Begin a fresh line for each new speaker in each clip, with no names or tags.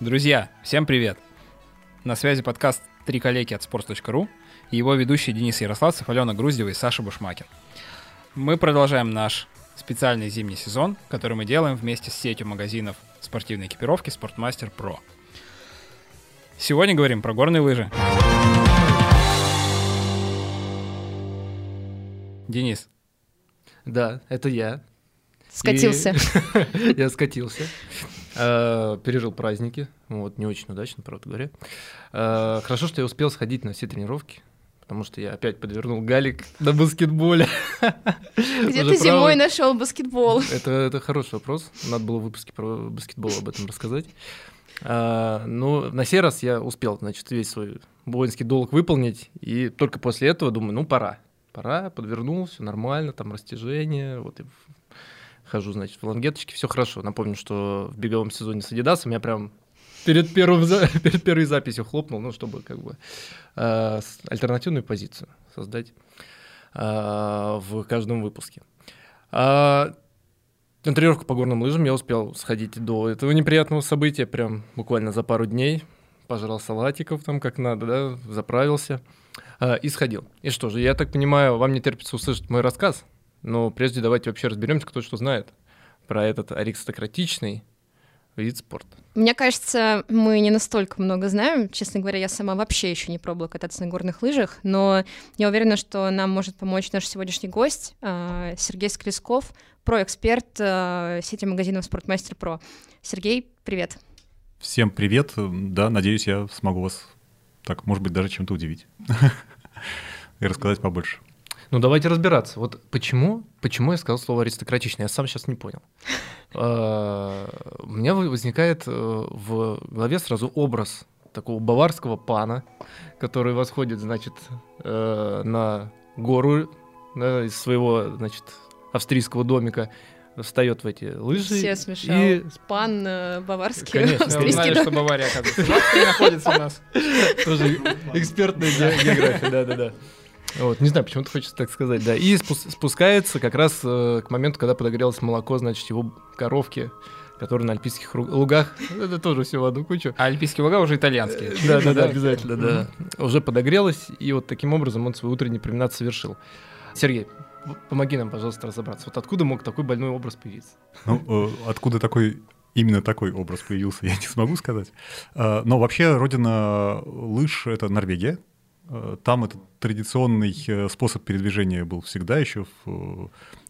Друзья, всем привет! На связи подкаст «Три коллеги» от sports.ru и его ведущие Денис Ярославцев, Алена Груздева и Саша Бушмакин. Мы продолжаем наш специальный зимний сезон, который мы делаем вместе с сетью магазинов спортивной экипировки «Спортмастер Про». Сегодня говорим про горные лыжи. Денис.
Да, это я.
Скатился.
И... я скатился. Э, пережил праздники. Вот, не очень удачно, правда говоря. Э, хорошо, что я успел сходить на все тренировки. Потому что я опять подвернул галик на баскетболе.
Где ты зимой нашел баскетбол?
Это, это хороший вопрос. Надо было в выпуске про баскетбол об этом рассказать. А, ну, на сей раз я успел, значит, весь свой воинский долг выполнить, и только после этого думаю, ну, пора. Пора, подвернул, все нормально, там растяжение, вот и хожу, значит, в лангеточке, все хорошо. Напомню, что в беговом сезоне с Адидасом я прям перед, первым, перед первой записью хлопнул, ну, чтобы как бы э, альтернативную позицию создать э, в каждом выпуске. А, на тренировку по горным лыжам я успел сходить до этого неприятного события, прям буквально за пару дней. Пожрал салатиков там как надо, да, заправился э, и сходил. И что же, я так понимаю, вам не терпится услышать мой рассказ? Но прежде давайте вообще разберемся, кто что знает про этот аристократичный вид спорта.
Мне кажется, мы не настолько много знаем. Честно говоря, я сама вообще еще не пробовала кататься на горных лыжах, но я уверена, что нам может помочь наш сегодняшний гость а, Сергей Склесков, проэксперт а, сети магазинов «Спортмастер Про». Сергей, привет.
Всем привет. Да, надеюсь, я смогу вас так, может быть, даже чем-то удивить и рассказать побольше.
Ну, давайте разбираться. Вот почему, почему я сказал слово аристократичный, я сам сейчас не понял. А, у меня возникает э, в голове сразу образ такого баварского пана, который восходит, значит, э, на гору из своего, значит, австрийского домика, встает в эти лыжи.
Все смешал. И... Пан э, баварский.
Конечно, австрийский, знали, что Бавария, оказывается, находится у нас.
Тоже экспертная география, да-да-да. Вот, не знаю, почему-то хочется так сказать, да. И спускается как раз э, к моменту, когда подогрелось молоко, значит, его коровки, которые на альпийских лугах. Это тоже все в одну кучу.
А альпийские луга уже итальянские.
Да, да, да, обязательно, да. Уже подогрелось, и вот таким образом он свой утренний променад совершил. Сергей, помоги нам, пожалуйста, разобраться. Вот откуда мог такой больной образ появиться?
Ну, э, откуда такой именно такой образ появился, я не смогу сказать. Э, но вообще родина лыж — это Норвегия, Э, там этот традиционный э, способ передвижения был всегда еще э,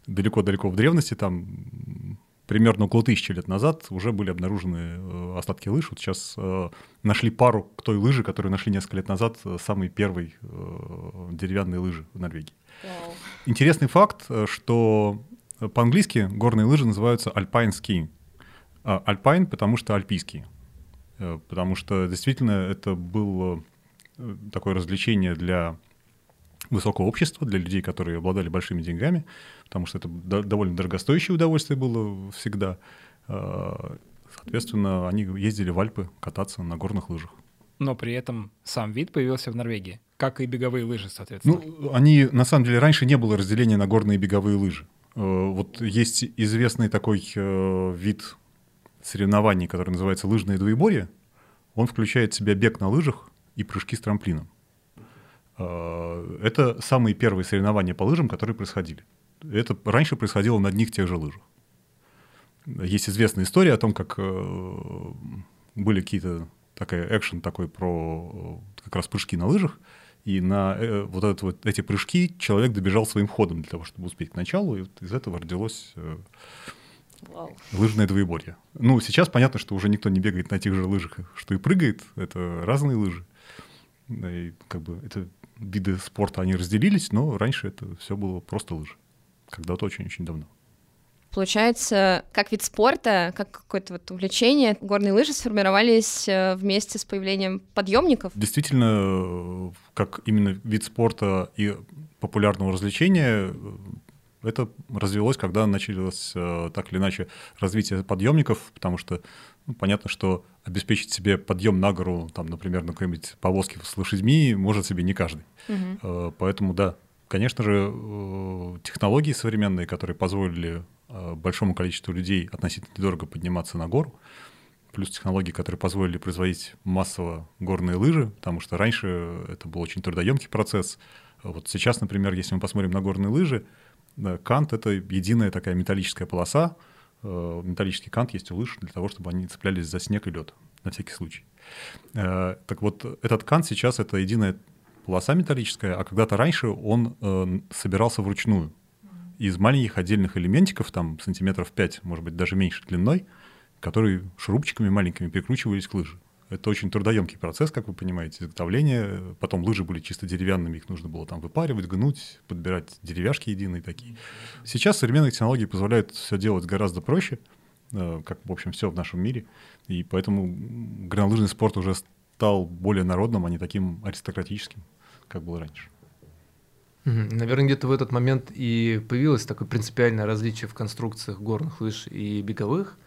далеко-далеко в древности, там примерно около тысячи лет назад уже были обнаружены остатки лыж. Вот сейчас нашли пару к той лыжи, которую нашли несколько лет назад, самой первой деревянной лыжи в Норвегии. Wow. Интересный факт, что по-английски горные лыжи называются alpine skiing. Альпайн, потому что альпийские. Потому что действительно это был такое развлечение для высокого общества, для людей, которые обладали большими деньгами, потому что это довольно дорогостоящее удовольствие было всегда. А, соответственно, они ездили в Альпы кататься на горных лыжах.
Но при этом сам вид появился в Норвегии, как и беговые лыжи, соответственно.
Ну, они, на самом деле, раньше не было разделения на горные и беговые лыжи. Э, вот есть известный такой э, вид соревнований, который называется лыжное двоеборье. Он включает в себя бег на лыжах, и прыжки с трамплином. А, это самые первые соревнования по лыжам, которые происходили. Это раньше происходило на одних тех же лыжах. Есть известная история о том, как э, были какие-то такая экшен такой про как раз прыжки на лыжах, и на э, вот, это, вот эти прыжки человек добежал своим ходом для того, чтобы успеть к началу, и вот из этого родилось э, Вау. лыжное двоеборье. Ну, сейчас понятно, что уже никто не бегает на тех же лыжах, что и прыгает, это разные лыжи. И как бы это виды спорта, они разделились, но раньше это все было просто лыжи. Когда-то очень-очень давно.
Получается, как вид спорта, как какое-то вот увлечение, горные лыжи сформировались э, вместе с появлением подъемников.
Действительно, как именно вид спорта и популярного развлечения, это развелось, когда началось э, так или иначе развитие подъемников, потому что ну, понятно, что обеспечить себе подъем на гору, там, например, на какой-нибудь повозке с лошадьми может себе не каждый. Угу. Поэтому да, конечно же, э, технологии современные, которые позволили большому количеству людей относительно недорого подниматься на гору, плюс технологии, которые позволили производить массово горные лыжи, потому что раньше это был очень трудоемкий процесс. Вот сейчас, например, если мы посмотрим на горные лыжи, кант — это единая такая металлическая полоса, э, металлический кант есть у лыж для того, чтобы они цеплялись за снег и лед, на всякий случай. Э, так вот, этот кант сейчас — это единая полоса металлическая, а когда-то раньше он э, собирался вручную из маленьких отдельных элементиков, там сантиметров 5, может быть, даже меньше длиной, которые шурупчиками маленькими прикручивались к лыже. Это очень трудоемкий процесс, как вы понимаете, изготовление. Потом лыжи были чисто деревянными, их нужно было там выпаривать, гнуть, подбирать деревяшки единые такие. Сейчас современные технологии позволяют все делать гораздо проще, э, как, в общем, все в нашем мире. И поэтому горнолыжный спорт уже стал более народным, а не таким аристократическим, как было раньше.
Наверное, где-то в этот момент и появилось такое принципиальное различие в конструкциях горных лыж и беговых.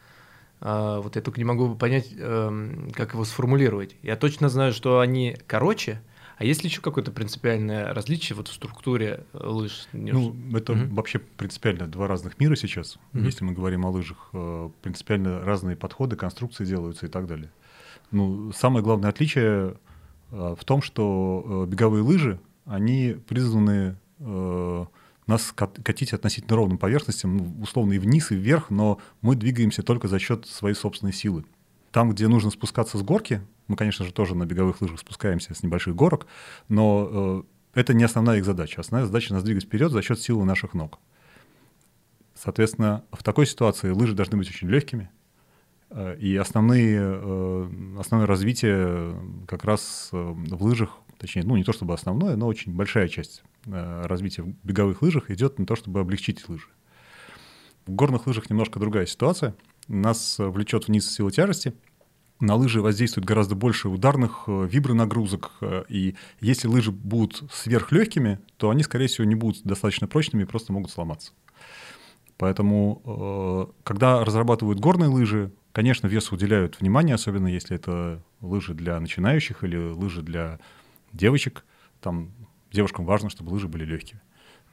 А, вот я только не могу понять, эм, как его сформулировать. Я точно знаю, что они короче, а есть ли еще какое-то принципиальное различие вот в структуре э, лыж?
Ну, это угу. вообще принципиально два разных мира сейчас. Угу. Если мы говорим о лыжах, э, принципиально разные подходы, конструкции делаются и так далее. Ну, самое главное отличие э, в том, что беговые лыжи они призваны нас катить относительно ровным поверхностям, ну, условно и вниз, и вверх, но мы двигаемся только за счет своей собственной силы. Там, где нужно спускаться с горки, мы, конечно же, тоже на беговых лыжах спускаемся с небольших горок, но э, это не основная их задача. Основная задача — нас двигать вперед за счет силы наших ног. Соответственно, в такой ситуации лыжи должны быть очень легкими, э, и основные, э, основное развитие как раз в лыжах точнее, ну не то чтобы основное, но очень большая часть э, развития в беговых лыжах идет на то, чтобы облегчить лыжи. В горных лыжах немножко другая ситуация. Нас э, влечет вниз сила тяжести. На лыжи воздействует гораздо больше ударных э, вибронагрузок. И если лыжи будут сверхлегкими, то они, скорее всего, не будут достаточно прочными и просто могут сломаться. Поэтому, когда разрабатывают горные лыжи, конечно, весу уделяют внимание, особенно если это лыжи для начинающих или лыжи для девочек, там девушкам важно, чтобы лыжи были легкие.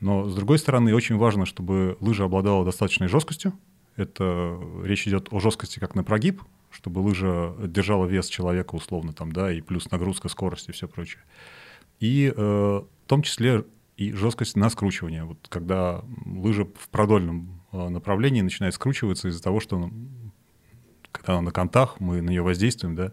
Но, с другой стороны, очень важно, чтобы лыжа обладала достаточной жесткостью. Это речь идет о жесткости как на прогиб, чтобы лыжа держала вес человека условно там, да, и плюс нагрузка, скорость и все прочее. И э, в том числе и жесткость на скручивание. Вот когда лыжа в продольном э, направлении начинает скручиваться из-за того, что ну, когда она на контах, мы на нее воздействуем, да,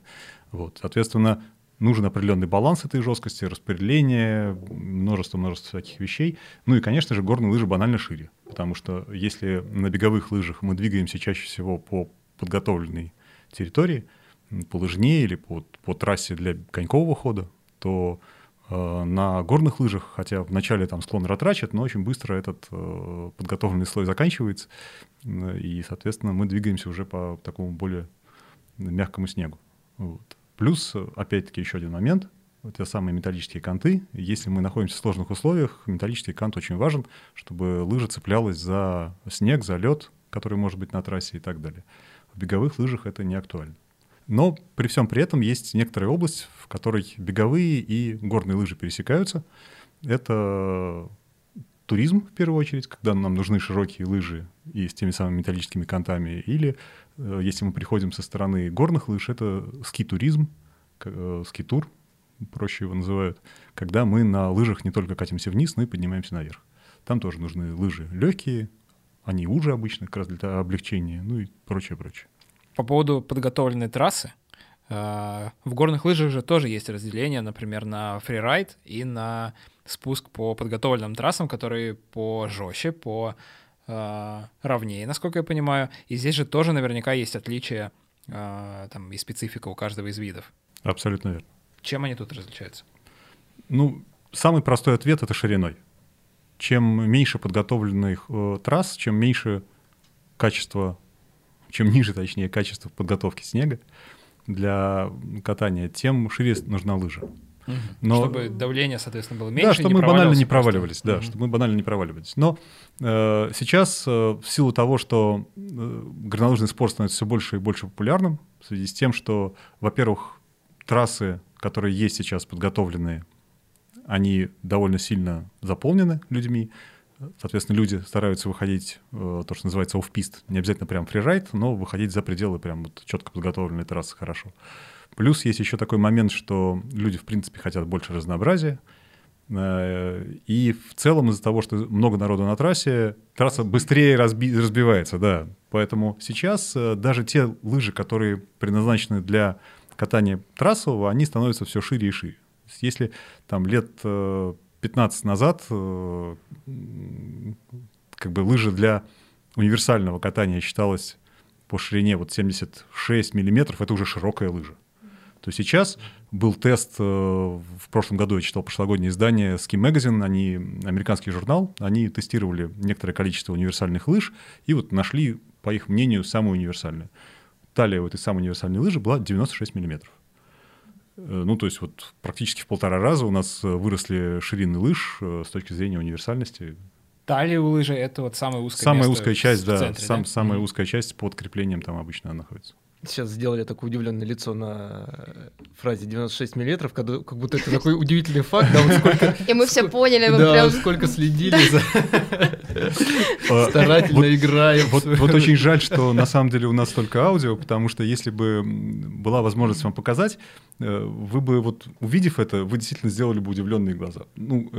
вот, соответственно, нужен определенный баланс этой жесткости, распределение, множество-множество всяких вещей. Ну и, конечно же, горные лыжи банально шире, потому что если на беговых лыжах мы двигаемся чаще всего по подготовленной территории, по лыжне или по, по трассе для конькового хода, то э, на горных лыжах, хотя вначале там склон ратрачит, но очень быстро этот э, подготовленный слой заканчивается, и, соответственно, мы двигаемся уже по такому более мягкому снегу. Вот. Плюс, опять-таки, еще один момент. Те самые металлические канты. Если мы находимся в сложных условиях, металлический кант очень важен, чтобы лыжа цеплялась за снег, за лед, который может быть на трассе и так далее. В беговых лыжах это не актуально. Но при всем при этом есть некоторая область, в которой беговые и горные лыжи пересекаются. Это туризм, в первую очередь, когда нам нужны широкие лыжи и с теми самыми металлическими кантами, или если мы приходим со стороны горных лыж, это ски-туризм, э, ски-тур, проще его называют, когда мы на лыжах не только катимся вниз, но и поднимаемся наверх. Там тоже нужны лыжи легкие, они уже обычно, как раз для облегчения, ну и прочее, прочее.
По поводу подготовленной трассы, э, в горных лыжах же тоже есть разделение, например, на фрирайд и на спуск по подготовленным трассам, которые по жестче, по э, ровнее, насколько я понимаю. И здесь же тоже наверняка есть отличия э, там, и специфика у каждого из видов.
Абсолютно верно.
Чем они тут различаются?
Ну, самый простой ответ — это шириной. Чем меньше подготовленных э, трасс, чем меньше качество, чем ниже, точнее, качество подготовки снега для катания, тем шире нужна лыжа.
Но, чтобы давление, соответственно, было меньше.
Да, чтобы мы банально не проваливались, да, угу. чтобы мы банально не проваливались. Но э, сейчас э, в силу того, что э, горнолыжный спорт становится все больше и больше популярным, в связи с тем, что, во-первых, трассы, которые есть сейчас подготовленные, они довольно сильно заполнены людьми. Соответственно, люди стараются выходить, э, то, что называется оф-пист. Не обязательно прям фрирайд, но выходить за пределы прям вот четко подготовленной трассы хорошо. Плюс есть еще такой момент, что люди, в принципе, хотят больше разнообразия. Э, И в целом из-за того, что много народу на трассе, трасса быстрее разби- разбивается, да. Поэтому сейчас э, даже те лыжи, которые предназначены для катания трассового, они становятся все шире и шире. Если там лет э, 15 назад э, м, как бы лыжа для универсального катания считалась по ширине вот 76 миллиметров, это уже широкая лыжа. То сейчас был тест, э, в прошлом году я читал прошлогоднее издание Ski Magazine, они, американский журнал, они тестировали некоторое количество универсальных лыж и вот нашли, по их мнению, самую универсальную. Талия у этой самой универсальной лыжи была 96 миллиметров. Э, Ну, то есть вот практически в полтора раза у нас э, выросли ширины лыж с точки зрения универсальности.
Талия у лыжи — это вот самая узкая
Самая узкая часть, да,
центре,
сам-
да?
самая узкая часть под креплением там обычно находится.
Сейчас сделали такое удивленное лицо на э, фразе 96 миллиметров, когда- как будто это такой удивительный факт, да, вот сколько,
И мы все поняли, мы
да,
прям...
сколько следили за
А,
старательно играем.
Вот, очень жаль, что на самом деле у нас только аудио, потому что если бы была возможность вам показать, э, вы бы вот увидев это, вы действительно сделали бы удивленные глаза. Ну,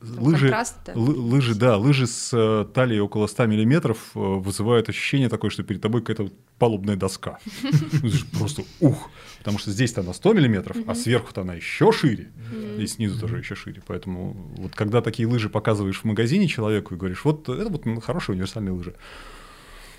лыжи, лыжи, да, лыжи с э, талией около 100 миллиметров э, вызывают ощущение такое, что перед тобой какая-то палубная доска. Ну, Просто ух! Потому что здесь-то она 100 миллиметров, а сверху-то она еще шире, и снизу тоже еще шире. Поэтому вот когда такие лыжи показываешь в магазине человеку и говоришь, вот это вот ну, хорошие универсальные лыжи.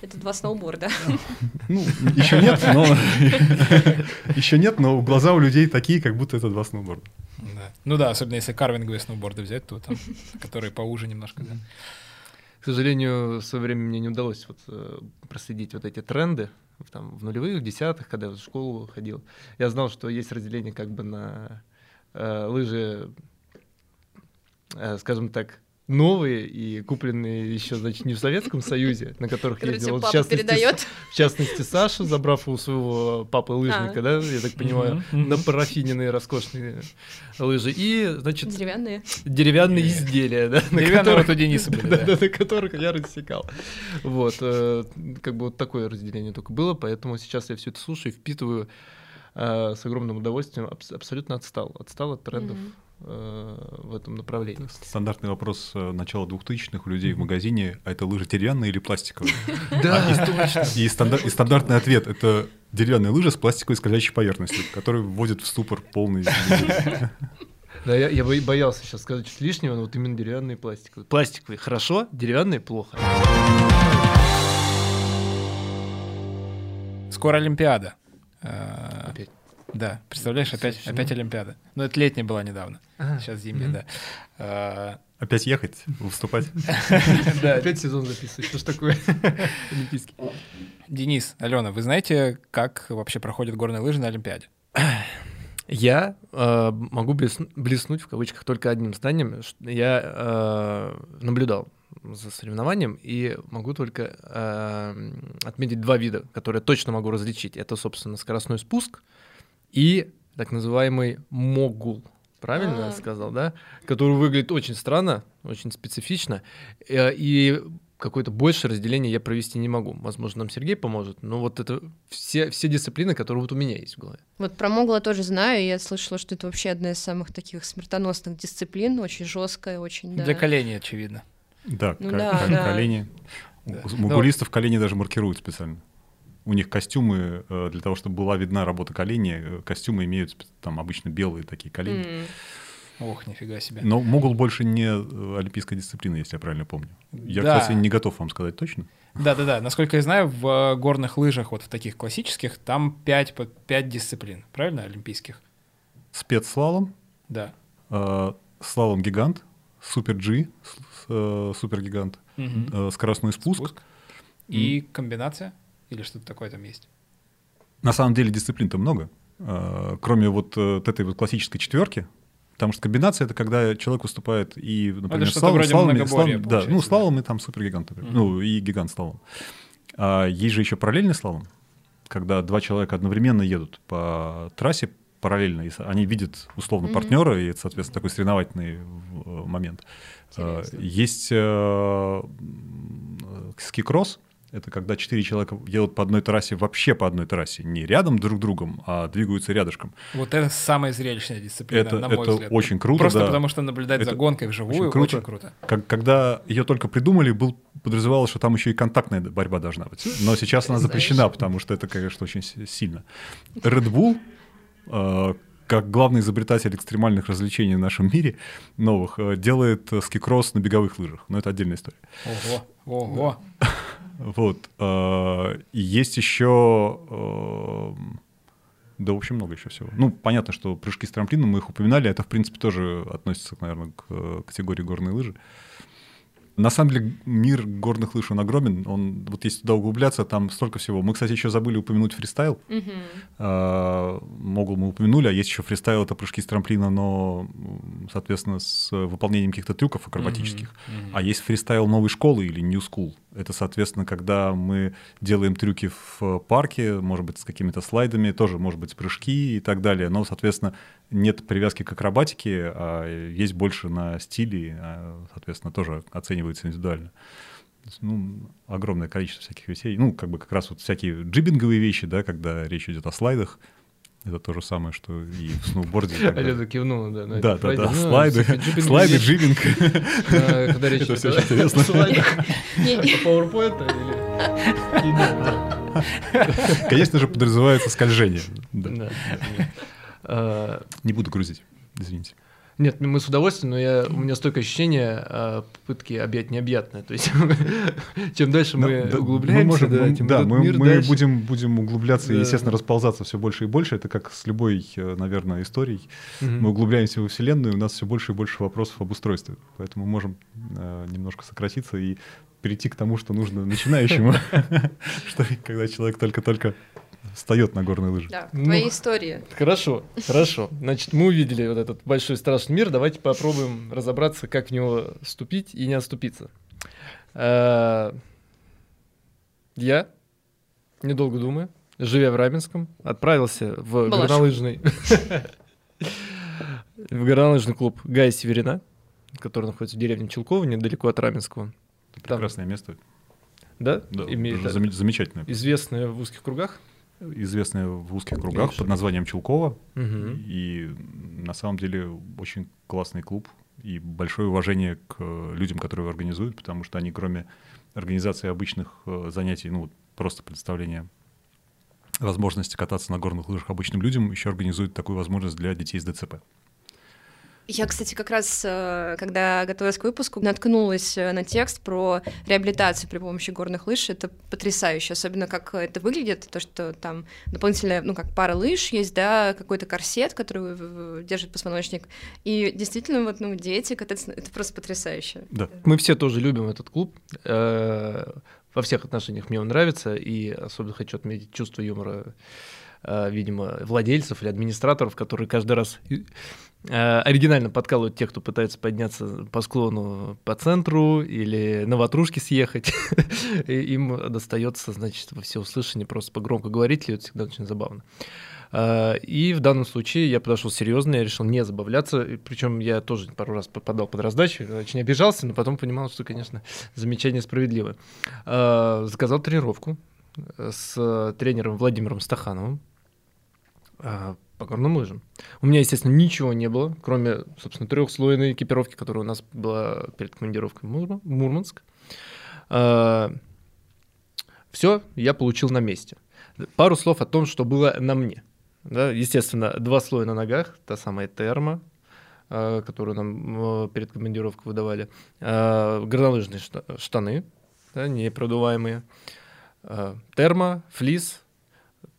Это два сноуборда.
Ну, еще нет, но еще нет, но глаза у людей такие, как будто это два сноуборда.
Да. Ну да, особенно если карвинговые сноуборды взять, то там, которые поуже немножко, да.
К сожалению, в свое время мне не удалось вот, э, проследить вот эти тренды в, там, в нулевых, десятых, когда я в школу ходил. Я знал, что есть разделение как бы на э, лыжи, э, скажем так, новые и купленные еще, значит, не в Советском Союзе, на которых ездил, вот, в частности,
передает.
в частности, Саша, забрав у своего папы лыжника,
А.
да, я так понимаю, на парафиненные роскошные лыжи. И, значит,
Деревянные.
деревянные изделия, да, на
Деревянные
которых-
вот у Дениса были,
да, на которых я рассекал. Вот, э, как бы вот такое разделение только было, поэтому сейчас я все это слушаю и впитываю э, с огромным удовольствием. Абс- абсолютно отстал, отстал от трендов
Мгм.
Э, в этом направлении.
Стандартный вопрос э, начала 2000-х у людей в магазине, а это лыжи деревянные или пластиковые?
Да,
И, стандар- и стандартный ответ — это деревянная лыжа с пластиковой скользящей поверхностью, которая вводит в ступор полный.
да, я, я бо- боялся сейчас сказать что-то лишнего, но вот именно деревянные и пластиковые. Пластиковые хорошо, деревянные плохо.
Скоро Олимпиада. Э,
Опять.
Да, представляешь, опять, опять Олимпиада. Ну, это летняя была недавно.
А,
Сейчас зимняя, да. Э,
Опять ехать, выступать.
Да,
Опять сезон записывать. Что ж такое? Олимпийский.
Денис, Алена, вы знаете, как вообще проходят горные лыжи на Олимпиаде?
Я э, могу блесну- блеснуть в кавычках только одним зданием. ш- Я э, наблюдал за соревнованием и могу только э, отметить два вида, которые точно могу различить. Это, собственно, скоростной спуск и так называемый могул. Правильно я
А.
сказал, да? Который выглядит очень странно, очень специфично. Э, И какое-то большее разделение я провести не могу. Возможно, нам Сергей поможет, но вот это все, все дисциплины, которые вот у меня есть в голове.
Вот про Могла тоже знаю, и я слышала, что это вообще одна из самых таких смертоносных дисциплин, очень жесткая, очень, да.
Для коленей, очевидно.
Да,
Ну да, да.
колени.
Да.
У мугулистов колени даже маркируют специально. У них костюмы, э, для того, чтобы была видна работа коленей, э, костюмы имеют там обычно белые такие колени.
Ох, нифига себе.
Но могул больше не э, олимпийская дисциплина, если я правильно помню. Я,
Да.
кстати, не готов вам сказать точно.
Да-да-да, насколько я знаю, в горных лыжах, вот в таких классических, там 5, 5 дисциплин, правильно, олимпийских?
Спецслалом,
Да.
э, слалом гигант, супер G, с- с- э, супер гигант,
Мгм.
э, скоростной спуск.
Спуск. И комбинация? Или что-то такое там есть?
На самом деле дисциплин-то много, э, кроме вот э, вот этой вот классической четверки. Потому что комбинация это когда человек выступает и, например,
что-то
слалом,
вроде
слалом,
многоборья
слалом- да, ну
получается,
слалом и там супергигант, например.
Мгм.
ну и гигант слалом. А есть же еще параллельный слалом, когда два человека одновременно едут по трассе параллельно. И Они видят условно
Мгм.
партнера, и это, соответственно, такой соревновательный э, момент. Э,
Интересно.
Есть э, м, ски-кросс. Это когда четыре человека едут по одной трассе, вообще по одной трассе, не рядом друг с другом, а двигаются рядышком.
Вот это самая зрелищная дисциплина,
Это,
на мой
это
взгляд.
очень круто,
Просто
да.
потому что наблюдать за
Это
гонкой вживую
очень круто.
очень круто.
Как- когда ее только придумали, был, подразумевалось, что там еще и контактная борьба должна быть. Но сейчас она запрещена, потому что это, конечно, очень си- сильно. Red Bull, э, как главный изобретатель экстремальных развлечений в нашем мире, новых, э, делает э, скикросс на беговых лыжах. Но это отдельная история.
Ого, ого.
Вот. э, И есть еще... э, Да, в общем, много еще всего. Ну, понятно, что прыжки с трамплином, мы их упоминали, это, в принципе, тоже относится, наверное, к э, категории горные лыжи. На самом деле мир горных лыж, он огромен. Он, вот если туда углубляться, там столько всего. Мы, кстати, еще забыли упомянуть фристайл.
Мгм.
А, Могул мы упомянули, а есть еще фристайл, это прыжки с трамплина, но, соответственно, с выполнением каких-то трюков акробатических.
Мгм, мгм.
А есть фристайл новой школы или New School. Это, соответственно, когда мы делаем трюки в э, парке, может быть, с какими-то слайдами, тоже, может быть, прыжки и так далее. Но, соответственно, нет привязки к акробатике, а есть больше на стиле, а, соответственно, тоже оценивается индивидуально. Ну, огромное количество всяких вещей. Ну, как бы как раз вот всякие джибинговые вещи, да, когда речь идет о слайдах. Это то же самое, что и в сноуборде.
Алена кивнула, да.
Да, да, да, слайды, слайды,
э, Когда речь
Это
идет о-
интересно.
о слайдах.
Не-
По PowerPoint или...
Конечно же, подразумевается скольжение. Не буду грузить, извините.
Нет, мы с удовольствием, но я, у меня столько ощущения а, попытки объять необъятное. То есть, чем дальше мы
Да,
углубляемся,
можем-
да,
мы-
тем
да, мы,
мир
мы
дальше.
будем, будем углубляться и,
Да.
естественно, расползаться все больше и больше. Это как с любой, э, наверное, историей.
Мгм.
Мы углубляемся во Вселенную, и у нас все больше и больше вопросов об устройстве. Поэтому можем э, немножко сократиться и перейти к тому, что нужно начинающему, что когда человек только-только встает на горные лыжи.
Да,
Ну,
твои истории.
Хорошо, хорошо. Значит, мы увидели вот этот большой страшный мир. Давайте попробуем разобраться, как в него вступить и не оступиться. Э, Я, недолго думая, живя в Раменском, отправился в горнолыжный в горнолыжный клуб Гая Северина, который находится в деревне Челково, недалеко от Раменского.
Прекрасное место.
Да?
Да,
Имеет
заме- замечательное.
известное в узких кругах.
Известное в узких кругах
Конечно.
под названием Чулкова.
Мгм.
И на самом деле очень классный клуб и большое уважение к людям, которые его организуют, потому что они, кроме организации обычных э, занятий, ну, просто предоставления возможности кататься на горных лыжах обычным людям, еще организуют такую возможность для детей с ДЦП.
Я, кстати, как раз, э, когда готовилась к выпуску, наткнулась э, на текст про реабилитацию при помощи горных лыж. Это потрясающе, особенно как это выглядит, то, что там дополнительная, ну, как пара лыж есть, да, какой-то корсет, который держит позвоночник. И действительно, вот, ну, дети кататься, это просто потрясающе.
Да.
Мы все тоже любим этот клуб. Э, Во всех отношениях мне он нравится, и особенно хочу отметить чувство юмора, видимо, владельцев или администраторов, которые каждый раз оригинально подкалывают тех, кто пытается подняться по склону по центру или на ватрушке съехать. Им достается, значит, во всеуслышание просто по громкоговорителю, это всегда очень забавно. А, И в данном случае я подошел серьезно, я решил не забавляться. Причем я тоже пару раз попадал под раздачу, очень обижался, но потом понимал, что, конечно, замечание справедливо. А, Заказал тренировку э, с тренером Владимиром Стахановым по горным лыжам. У меня, естественно, ничего не было, кроме, собственно, трехслойной экипировки, которая у нас была перед командировкой в Мур- в Мурманск. Все я получил на месте. Пару слов о том, что было на мне. Да, естественно, два слоя на ногах, та самая терма, которую нам э, перед командировкой выдавали, э, горнолыжные шта- штаны, да, непродуваемые, э, термо, флис,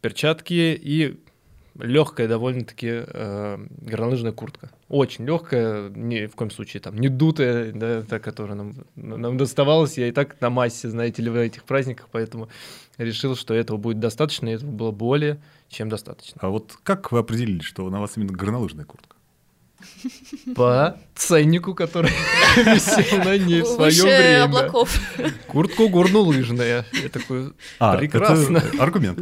перчатки и легкая довольно-таки э, горнолыжная куртка. Очень легкая, ни в коем случае там не дутая, да, та, которая нам, нам доставалась. Я и так на массе, знаете ли, в этих праздниках, поэтому решил, что этого будет достаточно, и этого было более чем достаточно.
А вот как вы определили, что на вас именно горнолыжная куртка?
По ценнику, который висел на ней в свое время.
облаков.
Куртку горнолыжная. Я такой,
А,
прекрасно.
Это аргумент.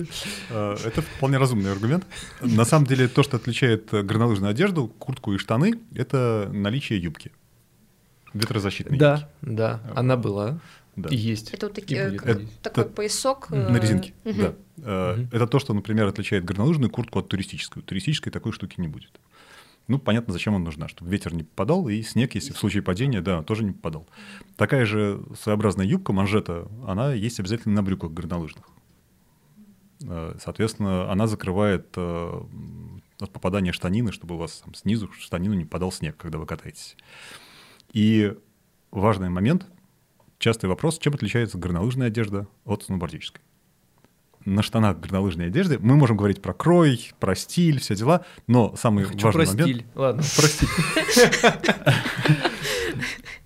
Э, Это вполне разумный аргумент. На самом деле, то, что отличает горнолыжную одежду, куртку и штаны, это наличие юбки. Ветрозащитной юбки.
Да, да, она была
Да.
и есть.
Это вот
И
такие,
будет,
как такой
Это
поясок.
На
э,
резинке,
мгм.
да.
Мгм.
Это то, что, например, отличает горнолыжную куртку от туристической. Туристической такой штуки не будет. Ну, понятно, зачем она нужна, чтобы ветер не попадал, и снег, если в случае падения, да, тоже не попадал. Такая же своеобразная юбка, манжета, она есть обязательно на брюках горнолыжных. Э, Соответственно, она закрывает э, от попадания штанины, чтобы у вас там снизу штанину не падал снег, когда вы катаетесь. И важный момент, частый вопрос, чем отличается горнолыжная одежда от сноубордической? На штанах горнолыжной одежды мы можем говорить про крой, про стиль, все дела, но самый
Хочу
важный
про
момент...
стиль. Ладно.
Про стиль.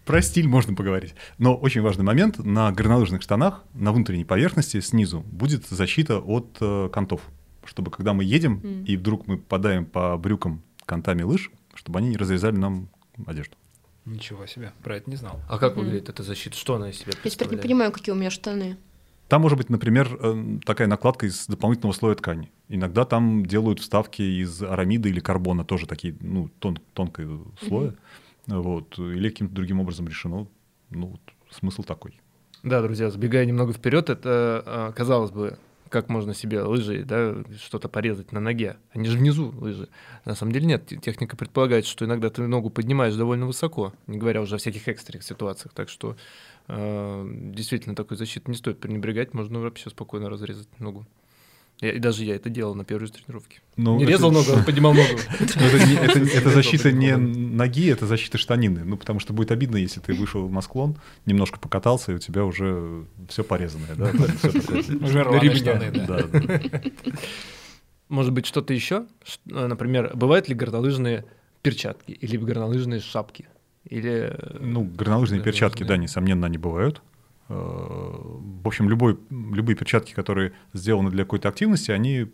Про стиль можно поговорить. Но очень важный момент, на горнолыжных штанах, на внутренней поверхности снизу будет защита от э, кантов. Чтобы когда мы едем, и вдруг мы попадаем по брюкам кантами лыж, чтобы они не разрезали нам одежду.
Ничего себе, про это не знал.
А как выглядит эта защита? Что она из себя
Я теперь не
представляет?
понимаю, какие у меня штаны.
Там может быть, например, э, такая накладка из дополнительного слоя ткани. Иногда там делают вставки из арамида или карбона, тоже такие, ну, тон, тонкого слоя. Вот. Или каким-то другим образом решено. Ну, вот, смысл такой.
Да, друзья, забегая немного вперед, это, а, казалось бы, как можно себе лыжи, да, что-то порезать на ноге. Они же внизу лыжи. На самом деле нет. Те- Техника предполагает, что иногда ты ногу поднимаешь довольно высоко, не говоря уже о всяких экстренных ситуациях. Так что э, действительно такой защиты не стоит пренебрегать, можно вообще спокойно разрезать ногу. Я- и даже я это делал на первой же тренировке.
Ну,
не
это-
резал ногу, а поднимал ногу.
Ну, это, защита не ноги, это защита штанины. Ну, потому что будет обидно, если ты вышел на склон, немножко покатался, и у тебя уже все порезанное. Да?
Уже рваные штаны.
Может быть, что-то еще? Э, Например, бывают ли горнолыжные перчатки или горнолыжные шапки? Или... э,
Ну, горнолыжные
Да,
перчатки, да, несомненно, они бывают. Э, В общем, любой, любые перчатки, которые сделаны для какой-то активности, они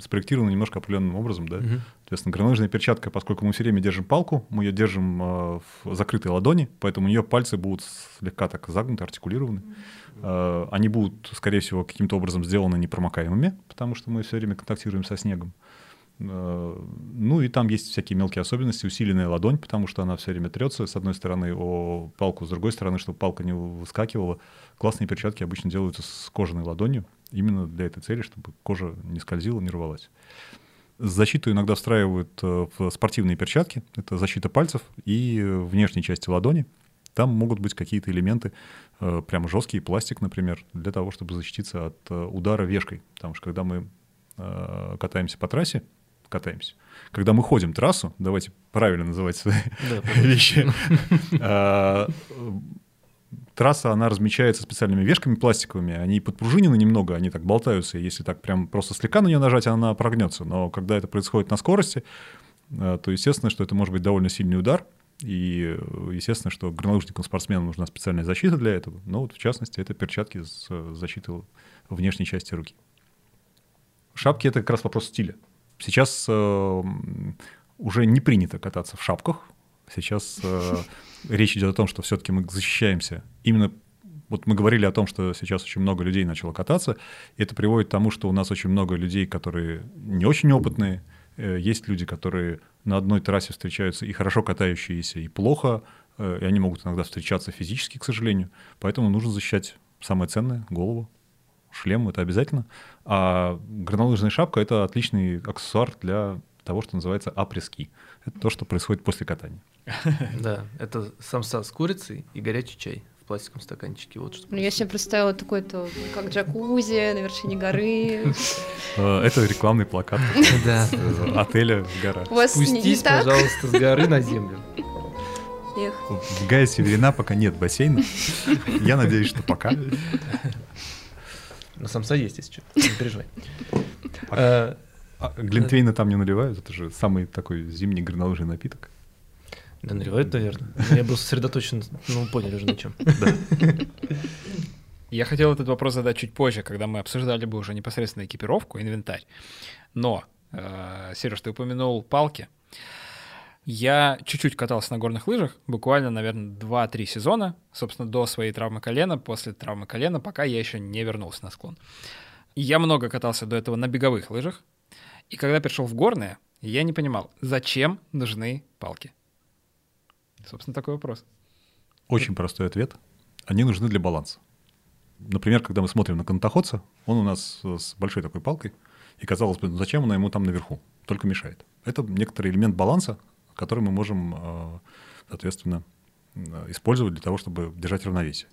спроектированы немножко определенным образом, да.
Мгм.
Соответственно, горнолыжная перчатка, поскольку мы все время держим палку, мы ее держим э, в закрытой ладони, поэтому у нее пальцы будут слегка так загнуты, артикулированы. Они будут, скорее всего, каким-то образом сделаны непромокаемыми, потому что мы все время контактируем со снегом. Ну и там есть всякие мелкие особенности, усиленная ладонь, потому что она все время трется с одной стороны о палку, с другой стороны, чтобы палка не выскакивала. Классные перчатки обычно делаются с кожаной ладонью, именно для этой цели, чтобы кожа не скользила, не рвалась. Защиту иногда встраивают э, в спортивные перчатки. Это защита пальцев и внешней части ладони. Там могут быть какие-то элементы, э, прям жесткий пластик, например, для того, чтобы защититься от э, удара вешкой. Потому что когда мы катаемся по трассе, катаемся, когда мы ходим трассу, давайте правильно называть свои
Да,
вещи, а, трасса, она размечается специальными вешками пластиковыми, они подпружинены немного, они так болтаются, и если так прям просто слегка на нее нажать, она прогнется. Но когда это происходит на скорости, э, то естественно, что это может быть довольно сильный удар, и э, естественно, что горнолыжникам, спортсменам нужна специальная защита для этого. Но вот в частности, это перчатки с э, защитой внешней части руки. Шапки — это как раз вопрос стиля. Сейчас э, уже не принято кататься в шапках. Сейчас э, речь идет о том, что все-таки мы защищаемся. Именно вот мы говорили о том, что сейчас очень много людей начало кататься. И это приводит к тому, что у нас очень много людей, которые не очень опытные. Э, Есть люди, которые на одной трассе встречаются и хорошо катающиеся, и плохо. И они могут иногда встречаться физически, к сожалению. Поэтому нужно защищать самое ценное — голову. Шлем — это обязательно. А горнолыжная шапка — это отличный аксессуар для того, что называется апрески. Это то, что происходит после катания.
Да, это самса с курицей и горячий чай в пластиковом стаканчике. Вот что
Ну, Я себе представила такой-то, как джакузи на вершине горы.
Э, Это рекламный плакат отеля «Гора».
Спустись, пожалуйста, с горы на землю.
В Гае Северина пока нет бассейна. Я надеюсь, что пока.
На самса есть, если что. Не переживай. Э,
А Глинтвейна там не наливают, это же самый такой зимний горнолыжный напиток.
Да, наливают, наверное. Я был сосредоточен, ну, поняли уже на чем.
Я хотел этот вопрос задать чуть позже, когда мы обсуждали бы уже непосредственно экипировку, инвентарь. Но, э, Сереж, ты упомянул палки. Я чуть-чуть катался на горных лыжах, буквально, наверное, 2-3 сезона, собственно, до своей травмы колена, после травмы колена, пока я еще не вернулся на склон. Я много катался до этого на беговых лыжах, и когда пришел в горные, я не понимал, зачем нужны палки. Собственно, такой вопрос.
Очень простой ответ. Они нужны для баланса. Например, когда мы смотрим на канатоходца, он у нас с большой такой палкой, и казалось бы, ну зачем она ему там наверху? Только мешает. Это некоторый элемент баланса, который мы можем, э, соответственно, э, использовать для того, чтобы держать равновесие.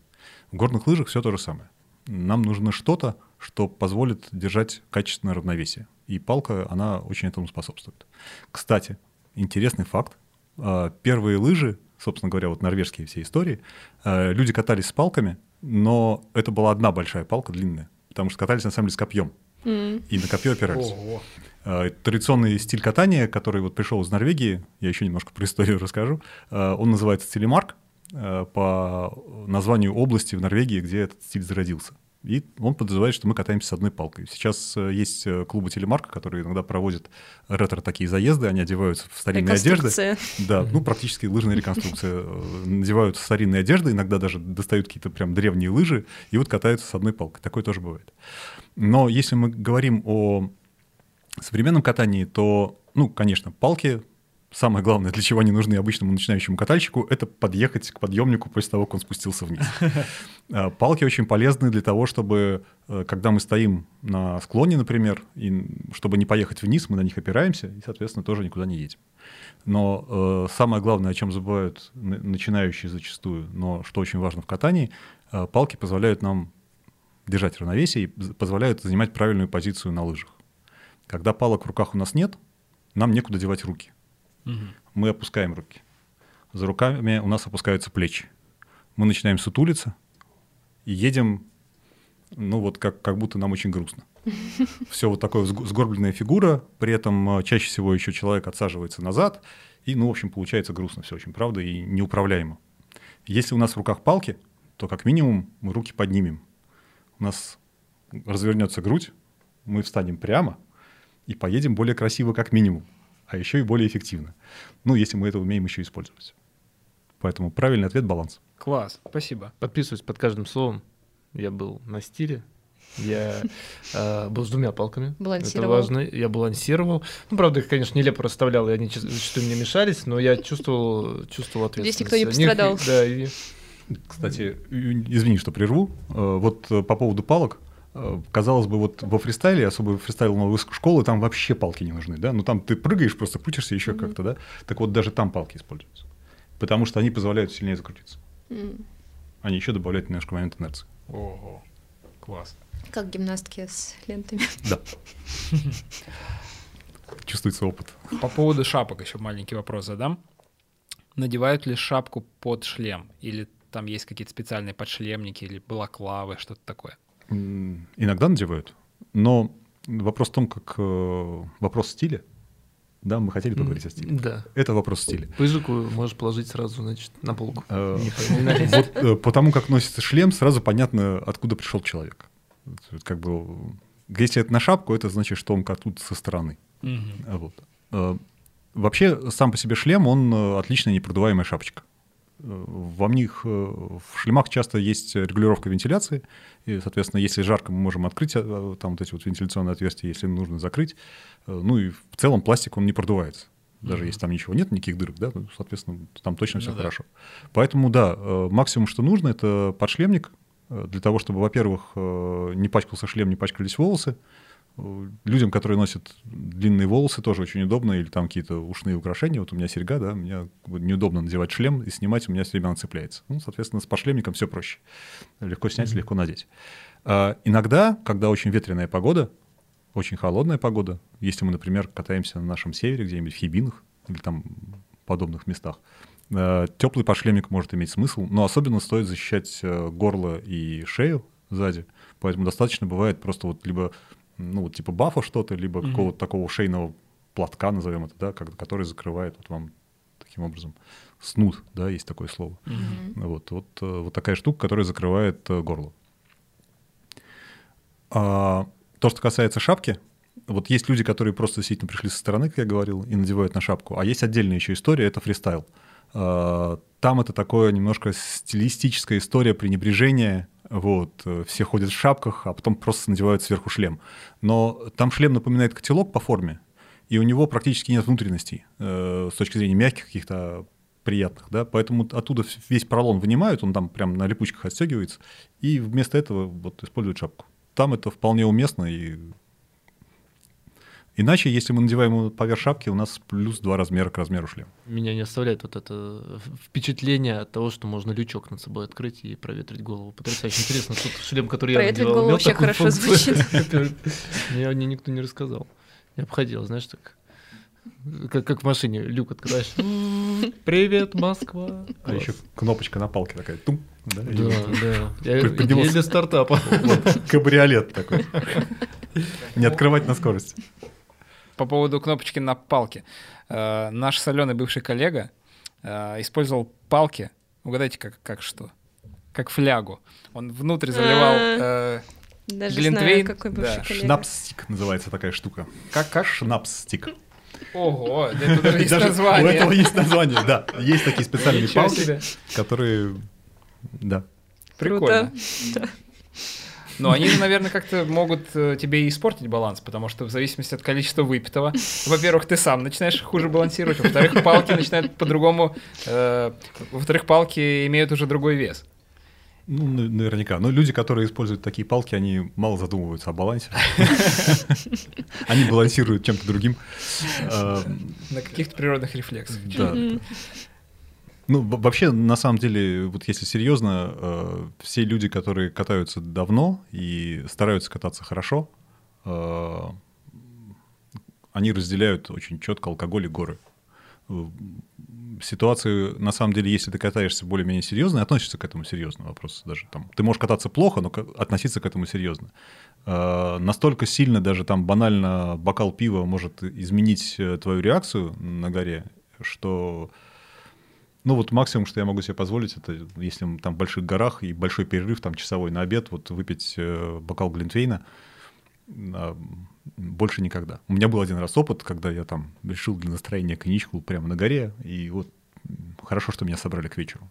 В горных лыжах все то же самое. Нам нужно что-то, что позволит держать качественное равновесие. И палка, она очень этому способствует. Кстати, интересный факт. Э, первые лыжи, собственно говоря, вот норвежские все истории, люди катались с палками, но это была одна большая палка длинная, потому что катались на самом деле с копьем. Mm. И на копье опирались. Ого. Э, традиционный стиль катания, который вот пришел из Норвегии, я еще немножко про историю расскажу, э, он называется телемарк э, по названию области в Норвегии, где этот стиль зародился. И он подразумевает, что мы катаемся с одной палкой. Сейчас есть клубы телемарка, которые иногда проводят ретро такие заезды, они одеваются в старинные одежды. Да, ну практически лыжная реконструкция. Надевают старинные одежды, иногда даже достают какие-то прям древние лыжи, и вот катаются с одной палкой. Такое тоже бывает. Но если мы говорим о современном катании, то, ну, конечно, палки самое главное, для чего они нужны обычному начинающему катальщику, это подъехать к подъемнику после того, как он спустился вниз. А, палки очень полезны для того, чтобы, э, когда мы стоим на склоне, например, и чтобы не поехать вниз, мы на них опираемся и, соответственно, тоже никуда не едем. Но э, самое главное, о чем забывают начинающие зачастую, но что очень важно в катании, э, палки позволяют нам держать равновесие и позволяют занимать правильную позицию на лыжах. Когда палок в руках у нас нет, нам некуда девать руки. Угу. Мы опускаем руки. За руками у нас опускаются плечи. Мы начинаем сутулиться и едем, ну вот как, как будто нам очень грустно. Все вот такое сгорбленная фигура, при этом э, чаще всего еще человек отсаживается назад, и, ну, в общем, получается грустно все очень, правда, и неуправляемо. Если у нас в руках палки, то как минимум мы руки поднимем. У нас развернется грудь, мы встанем прямо, и поедем более красиво как минимум, а еще и более эффективно. Ну, если мы это умеем еще использовать. Поэтому правильный ответ — баланс.
Класс, спасибо.
Подписываюсь под каждым словом. Я был на стиле, я э, был с двумя палками.
Балансировал.
Это важно. Я балансировал. Ну, правда, их, конечно, нелепо расставлял, и они зачастую мне мешались, но я чувствовал, чувствовал ответственность.
Здесь никто не пострадал.
Них, да, и...
Кстати, извини, что прерву. Э, вот э, по поводу палок. Э, казалось бы, вот во фристайле, особо фристайл новой школы, там вообще палки не нужны, да? Ну там ты прыгаешь, просто крутишься еще mm-hmm. как-то, да? Так вот даже там палки используются. Потому что они позволяют сильнее закрутиться. Mm. Они еще добавляют немножко момент инерции.
Ого, класс.
Как гимнастки с лентами.
Да. Чувствуется опыт.
По поводу шапок еще маленький вопрос задам. Надевают ли шапку под шлем? Или там есть какие-то специальные подшлемники или балаклавы, что-то такое?
Иногда надевают, но вопрос в том, как э, вопрос стиля. Да, мы хотели поговорить о стиле.
Да.
Это вопрос стиля.
Языку можешь положить сразу, значит, на полку.
Э, вот э, потому как носится шлем, сразу понятно, откуда пришел человек. Как бы, если это на шапку, это значит, что он как тут со стороны. Вот. Вообще, сам по себе шлем, он отличная непродуваемая шапочка. Во них, в шлемах часто есть регулировка вентиляции, и, соответственно, если жарко, мы можем открыть э, там вот эти вот вентиляционные отверстия, если нужно закрыть. Э, ну и в целом пластик, он не продувается. Даже mm-hmm. если там ничего нет, никаких дырок, да, ну, соответственно, там точно все ну, хорошо. Да. Поэтому, да, э, максимум, что нужно, это подшлемник, для того, чтобы, во-первых, не пачкался шлем, не пачкались волосы, людям, которые носят длинные волосы, тоже очень удобно, или там какие-то ушные украшения. Вот у меня серьга, да, мне неудобно надевать шлем и снимать, у меня все время она цепляется. Ну, соответственно, с пошлемником все проще. Легко снять, mm-hmm. легко надеть. А, иногда, когда очень ветреная погода, очень холодная погода, если мы, например, катаемся на нашем севере, где-нибудь в Хибинах или там подобных местах, а, теплый пошлемник может иметь смысл, но особенно стоит защищать э, горло и шею сзади. Поэтому достаточно бывает просто вот либо ну, вот типа бафа что-то, либо mm-hmm. какого-то такого шейного платка, назовем это, да, который закрывает вот вам таким образом снуд, да, есть такое слово. Mm-hmm. Вот, вот, э, вот такая штука, которая закрывает э, горло. А, то, что касается шапки, вот есть люди, которые просто действительно пришли со стороны, как я говорил, и надевают на шапку, а есть отдельная еще история, это фристайл. А, там это такое немножко стилистическая история пренебрежения, вот, все ходят в шапках, а потом просто надевают сверху шлем. Но там шлем напоминает котелок по форме, и у него практически нет внутренностей э, с точки зрения мягких каких-то приятных, да, поэтому оттуда весь поролон вынимают, он там прям на липучках отстегивается, и вместо этого вот используют шапку. Там это вполне уместно, и Иначе, если мы надеваем его поверх шапки, у нас плюс два размера к размеру шлема.
Меня не оставляет вот это впечатление от того, что можно лючок над собой открыть и проветрить голову. Потрясающе интересно. Тут шлем, который я
надевал, голову вообще хорошо звучит.
Мне никто не рассказал. Я обходил, знаешь, так как, как в машине люк открываешь. Привет, Москва.
А еще кнопочка на палке такая. Тум,
да, да. да. Я, для стартапа.
Кабриолет такой. Не открывать на скорость.
По поводу кнопочки на палке. Э, наш соленый бывший коллега э, использовал палки. Угадайте, как, как что? Как флягу. Он внутрь заливал э,
Даже Глинтвейн. Знаю, какой
бывший да. Шнапстик называется такая штука. Как, как шнапстик.
Ого, это даже есть название.
У этого есть название, да. Есть такие специальные палки, которые... Да.
Прикольно. Но они, наверное, как-то могут э, тебе испортить баланс, потому что в зависимости от количества выпитого, во-первых, ты сам начинаешь хуже балансировать, во-вторых, палки начинают по-другому, э, во-вторых, палки имеют уже другой вес.
Ну, наверняка. Но люди, которые используют такие палки, они мало задумываются о балансе. Они балансируют чем-то другим.
На каких-то природных рефлексах.
Да. Ну, вообще, на самом деле, вот если серьезно, э, все люди, которые катаются давно и стараются кататься хорошо, э, они разделяют очень четко алкоголь и горы ситуации, на самом деле, если ты катаешься более-менее серьезно, относишься к этому серьезно вопрос даже там. Ты можешь кататься плохо, но относиться к этому серьезно. Э, настолько сильно даже там банально бокал пива может изменить э, твою реакцию на горе, что ну вот максимум, что я могу себе позволить, это если там в больших горах и большой перерыв там часовой на обед, вот выпить э, бокал глинтвейна, а, больше никогда. У меня был один раз опыт, когда я там решил для настроения коньячку прямо на горе, и вот хорошо, что меня собрали к вечеру.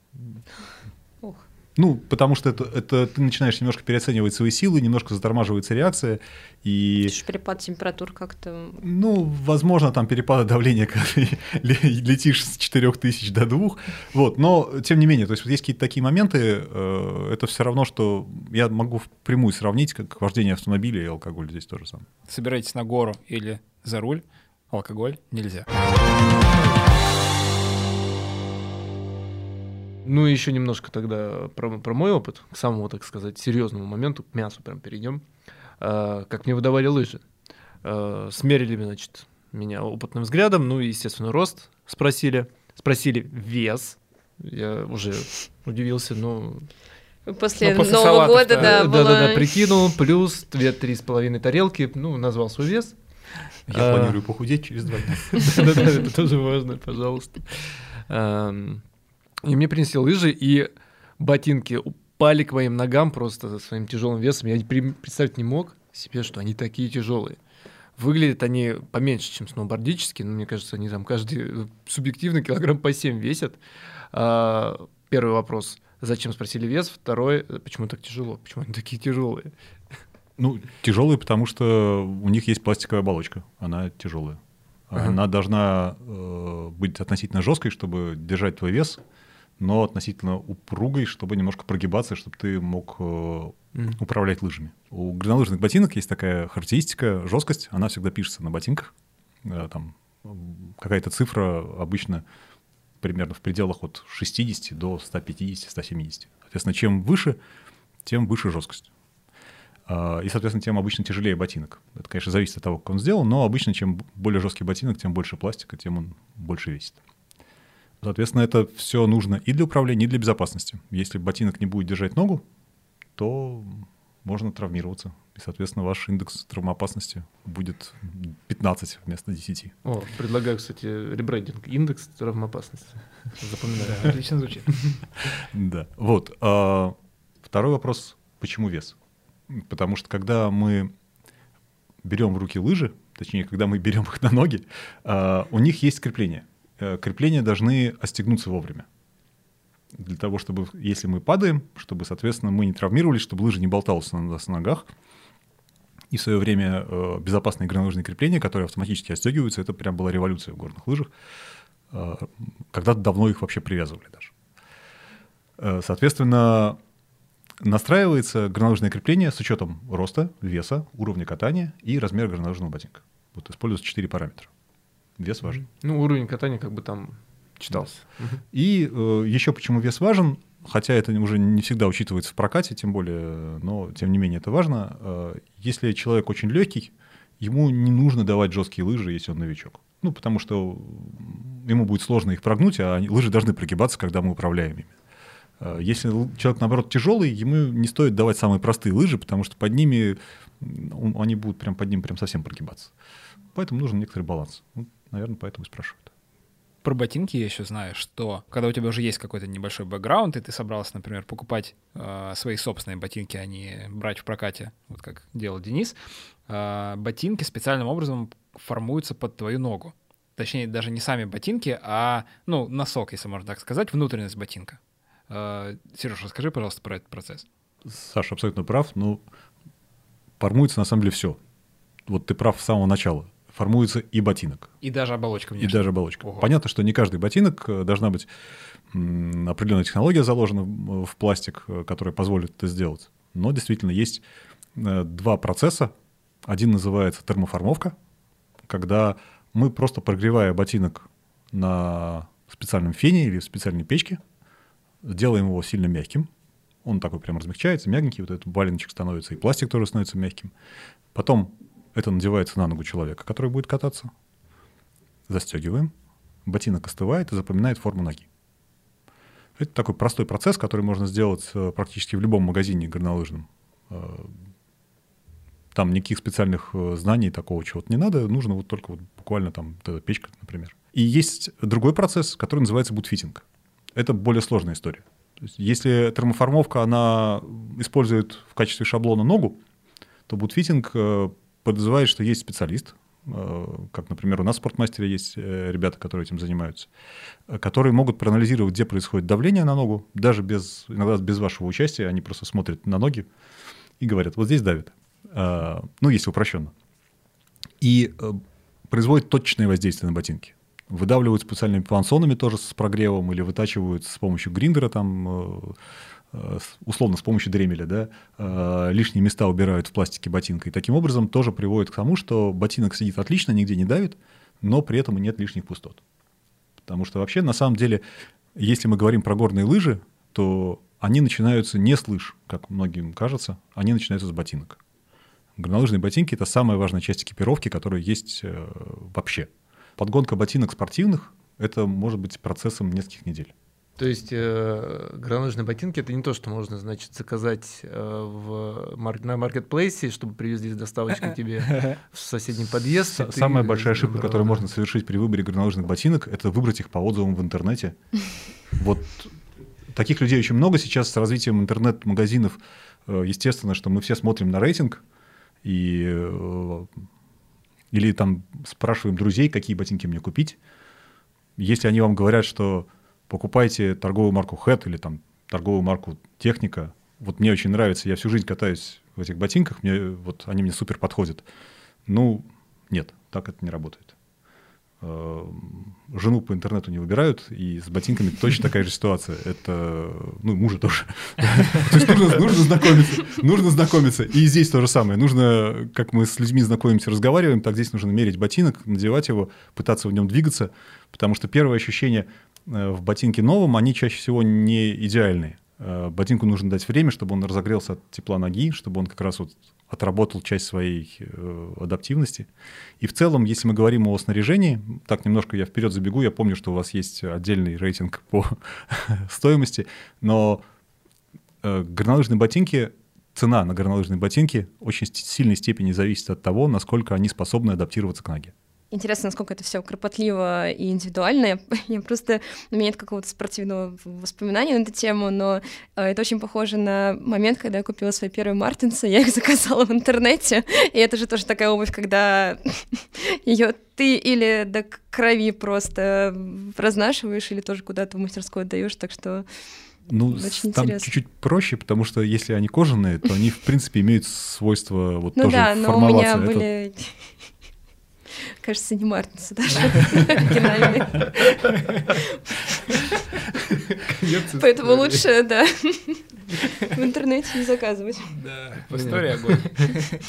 Ну, потому что это, это ты начинаешь немножко переоценивать свои силы, немножко затормаживается реакция. И...
Перепад температур как-то...
Ну, возможно, там перепады давления, когда ты летишь с 4000 до 2. Вот, но, тем не менее, то есть вот есть какие-то такие моменты, э, это все равно, что я могу впрямую сравнить, как вождение автомобиля и алкоголь здесь тоже самое.
Собираетесь на гору или за руль, алкоголь нельзя.
Ну и еще немножко тогда про, про мой опыт, к самому, так сказать, серьезному моменту, к мясу прям перейдем. А, как мне выдавали лыжи. А, смерили, значит, меня опытным взглядом, ну и, естественно, рост спросили. Спросили вес. Я уже удивился, ну...
После, ну, после Нового года, да,
да, да, да, прикинул, плюс две-три с половиной тарелки, ну, назвал свой вес.
Я а, планирую похудеть через два дня.
Да-да, это тоже важно, пожалуйста. И мне принесли лыжи, и ботинки упали к моим ногам просто своим тяжелым весом. Я представить не мог себе, что они такие тяжелые. Выглядят они поменьше, чем сноубордические, но мне кажется, они там каждый э, субъективно килограмм по 7 весят. А, первый вопрос, зачем спросили вес? Второй, э, почему так тяжело? Почему они такие тяжелые?
Ну, тяжелые, потому что у них есть пластиковая оболочка, она тяжелая. Uh-huh. Она должна э, быть относительно жесткой, чтобы держать твой вес, но относительно упругой, чтобы немножко прогибаться, чтобы ты мог э, управлять лыжами. У горнолыжных ботинок есть такая характеристика, жесткость, она всегда пишется на ботинках. Э, там какая-то цифра обычно примерно в пределах от 60 до 150-170. Соответственно, чем выше, тем выше жесткость. Э, и, соответственно, тем обычно тяжелее ботинок. Это, конечно, зависит от того, как он сделан, но обычно чем более жесткий ботинок, тем больше пластика, тем он больше весит. Соответственно, это все нужно и для управления, и для безопасности. Если ботинок не будет держать ногу, то можно травмироваться. И, соответственно, ваш индекс травмоопасности будет 15 вместо 10.
О, предлагаю, кстати, ребрендинг. Индекс травмоопасности.
Запоминаю. Отлично звучит.
Да. Вот. А, второй вопрос. Почему вес? Потому что когда мы берем в руки лыжи, точнее, когда мы берем их на ноги, а, у них есть крепление. Э, крепления должны остегнуться вовремя. Для того, чтобы, если мы падаем, чтобы, соответственно, мы не травмировались, чтобы лыжа не болталась на нас на ногах. И в свое время э, безопасные горнолыжные крепления, которые автоматически отстегиваются, это прям была революция в горных лыжах. Э, когда-то давно их вообще привязывали даже. Э, соответственно, настраивается горнолыжное крепление с учетом роста, веса, уровня катания и размера горнолыжного ботинка. Вот используются четыре параметра. Вес важен.
Ну, уровень катания как бы там читался.
И э, еще почему вес важен, хотя это уже не всегда учитывается в прокате, тем более, но тем не менее это важно. Э, если человек очень легкий, ему не нужно давать жесткие лыжи, если он новичок. Ну, потому что ему будет сложно их прогнуть, а лыжи должны прогибаться, когда мы управляем ими. Э, Если человек, наоборот, тяжелый, ему не стоит давать самые простые лыжи, потому что под ними они будут прям под ним прям совсем прогибаться. Поэтому нужен некоторый баланс. Ну, наверное, поэтому и спрашивают.
Про ботинки я еще знаю, что когда у тебя уже есть какой-то небольшой бэкграунд, и ты собрался, например, покупать э, свои собственные ботинки, а не брать в прокате, вот как делал Денис, э, ботинки специальным образом формуются под твою ногу. Точнее, даже не сами ботинки, а, ну, носок, если можно так сказать, внутренность ботинка. Э, Сереж, расскажи, пожалуйста, про этот процесс.
Саша абсолютно прав, но формуется на самом деле все. Вот ты прав с самого начала. Формуется и ботинок,
И даже оболочка
и
внешняя.
даже оболочка.
Ого.
Понятно, что не каждый ботинок э, должна быть определенная технология заложена в пластик, э, которая позволит это сделать. Но действительно есть э, два процесса. Один называется термоформовка, когда мы просто прогревая ботинок на специальном фене или в специальной печке, делаем его сильно мягким. Он такой прям размягчается, мягенький, вот этот баленчик становится, и пластик тоже становится мягким. Потом это надевается на ногу человека, который будет кататься. Застегиваем. Ботинок остывает и запоминает форму ноги. Это такой простой процесс, который можно сделать э, практически в любом магазине горнолыжном. Э, Там никаких специальных э, знаний такого чего-то не надо, нужно вот только вот буквально там эта печка, например. И есть другой процесс, который называется bootfitting. Это более сложная история. Если термоформовка, она использует в качестве шаблона ногу, то bootfitting подразумевает, что есть специалист, э, как, например, у нас в спортмастере есть э, ребята, которые этим занимаются, э, которые могут проанализировать, где происходит давление на ногу, даже без, иногда без вашего участия, они просто смотрят на ноги и говорят, вот здесь давит. Ну, если упрощенно. И производит точечное воздействие на ботинки. Выдавливают специальными плансонами тоже с прогревом или вытачивают с помощью гриндера, там, условно, с помощью дремеля, да, э, лишние места убирают в пластике ботинка. И таким образом тоже приводит к тому, что ботинок сидит отлично, нигде не давит, но при этом и нет лишних пустот. Потому что вообще, на самом деле, если мы говорим про горные лыжи, то они начинаются не с лыж, как многим кажется, они начинаются с ботинок. Горнолыжные ботинки — это самая важная часть экипировки, которая есть э, вообще. Подгонка ботинок спортивных — это может быть процессом нескольких недель.
То есть э, горнолыжные ботинки это не то, что можно, значит, заказать э, в мар- на маркетплейсе, чтобы привезли с доставочкой тебе в соседний подъезд.
С-
ты
Самая большая ошибка, которую
да.
можно совершить при выборе горнолыжных ботинок, это выбрать их по отзывам в интернете. Вот таких людей очень много сейчас с развитием интернет-магазинов. э, Естественно, что мы все смотрим на рейтинг и э, или там спрашиваем друзей, какие ботинки мне купить. Если они вам говорят, что покупайте торговую марку Head или там торговую марку Техника, вот мне очень нравится, я всю жизнь катаюсь в этих ботинках, мне, вот они мне супер подходят. Ну, нет, так это не работает. Э, Жену по интернету не выбирают, и с ботинками точно такая же ситуация. Это, ну, мужа тоже. То есть нужно, нужно знакомиться, нужно знакомиться. И здесь то же самое. Нужно, как мы с людьми знакомимся, разговариваем, так здесь нужно мерить ботинок, надевать его, пытаться в нем двигаться, потому что первые ощущения э, в ботинке новом, они чаще всего не идеальные. Э, Ботинку нужно дать время, чтобы он разогрелся от тепла ноги, чтобы он как раз вот отработал часть своей э, адаптивности. И в целом, если мы говорим о снаряжении, так немножко я вперед забегу, я помню, что у вас есть отдельный рейтинг по стоимости, но э, горнолыжные ботинки, цена на горнолыжные ботинки очень сильной степени зависит от того, насколько они способны адаптироваться к ноге.
Интересно, насколько это все кропотливо и индивидуально. Я, я просто... У меня нет какого-то спортивного воспоминания на эту тему, но э, это очень похоже на момент, когда я купила свои первые мартинсы, я их заказала в интернете, и это же тоже такая обувь, когда ее ты или до крови просто разнашиваешь, или тоже куда-то в мастерскую отдаешь, так что
ну, Очень там интересно. чуть-чуть проще, потому что если они кожаные, то они, в принципе, имеют свойство вот
ну
тоже
да, но
формоваться.
у меня Это... были кажется, не Мартинсы даже оригинальные. Поэтому лучше, да, в интернете не заказывать.
Да, в истории огонь.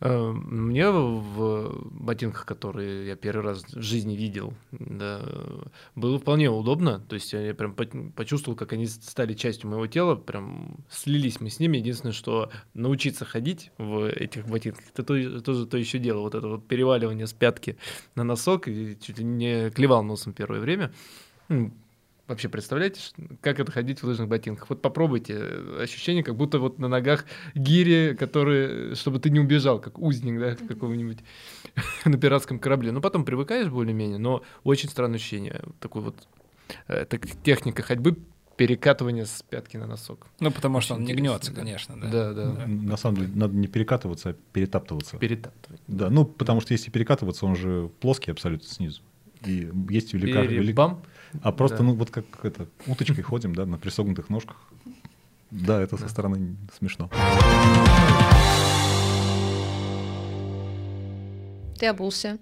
Э, мне в ботинках, которые я первый раз в жизни видел, да, было вполне удобно. То есть я прям почувствовал, как они стали частью моего тела, прям слились мы с ними. Единственное, что научиться ходить в этих ботинках, это тоже, тоже то еще дело. Вот это вот переваливание с пятки на носок, и чуть ли не клевал носом первое время Вообще, представляете, как это ходить в лыжных ботинках? Вот попробуйте. Ощущение, как будто вот на ногах гири, которые, чтобы ты не убежал, как узник, да, какого-нибудь на пиратском корабле. Ну, потом привыкаешь более-менее, но очень странное ощущение. Такой вот э, так, техника ходьбы перекатывание с пятки на носок.
Ну, потому что Очень он не гнется, да. конечно. Да. Да,
да.
На самом деле, надо не перекатываться, а перетаптываться.
Перетаптывать.
Да, ну, потому что если перекатываться, он же плоский абсолютно снизу. И есть велика...
Перебам.
А просто, да. ну, вот как это, уточкой ходим, да, на присогнутых ножках. Да, это со стороны смешно.
Ты обулся.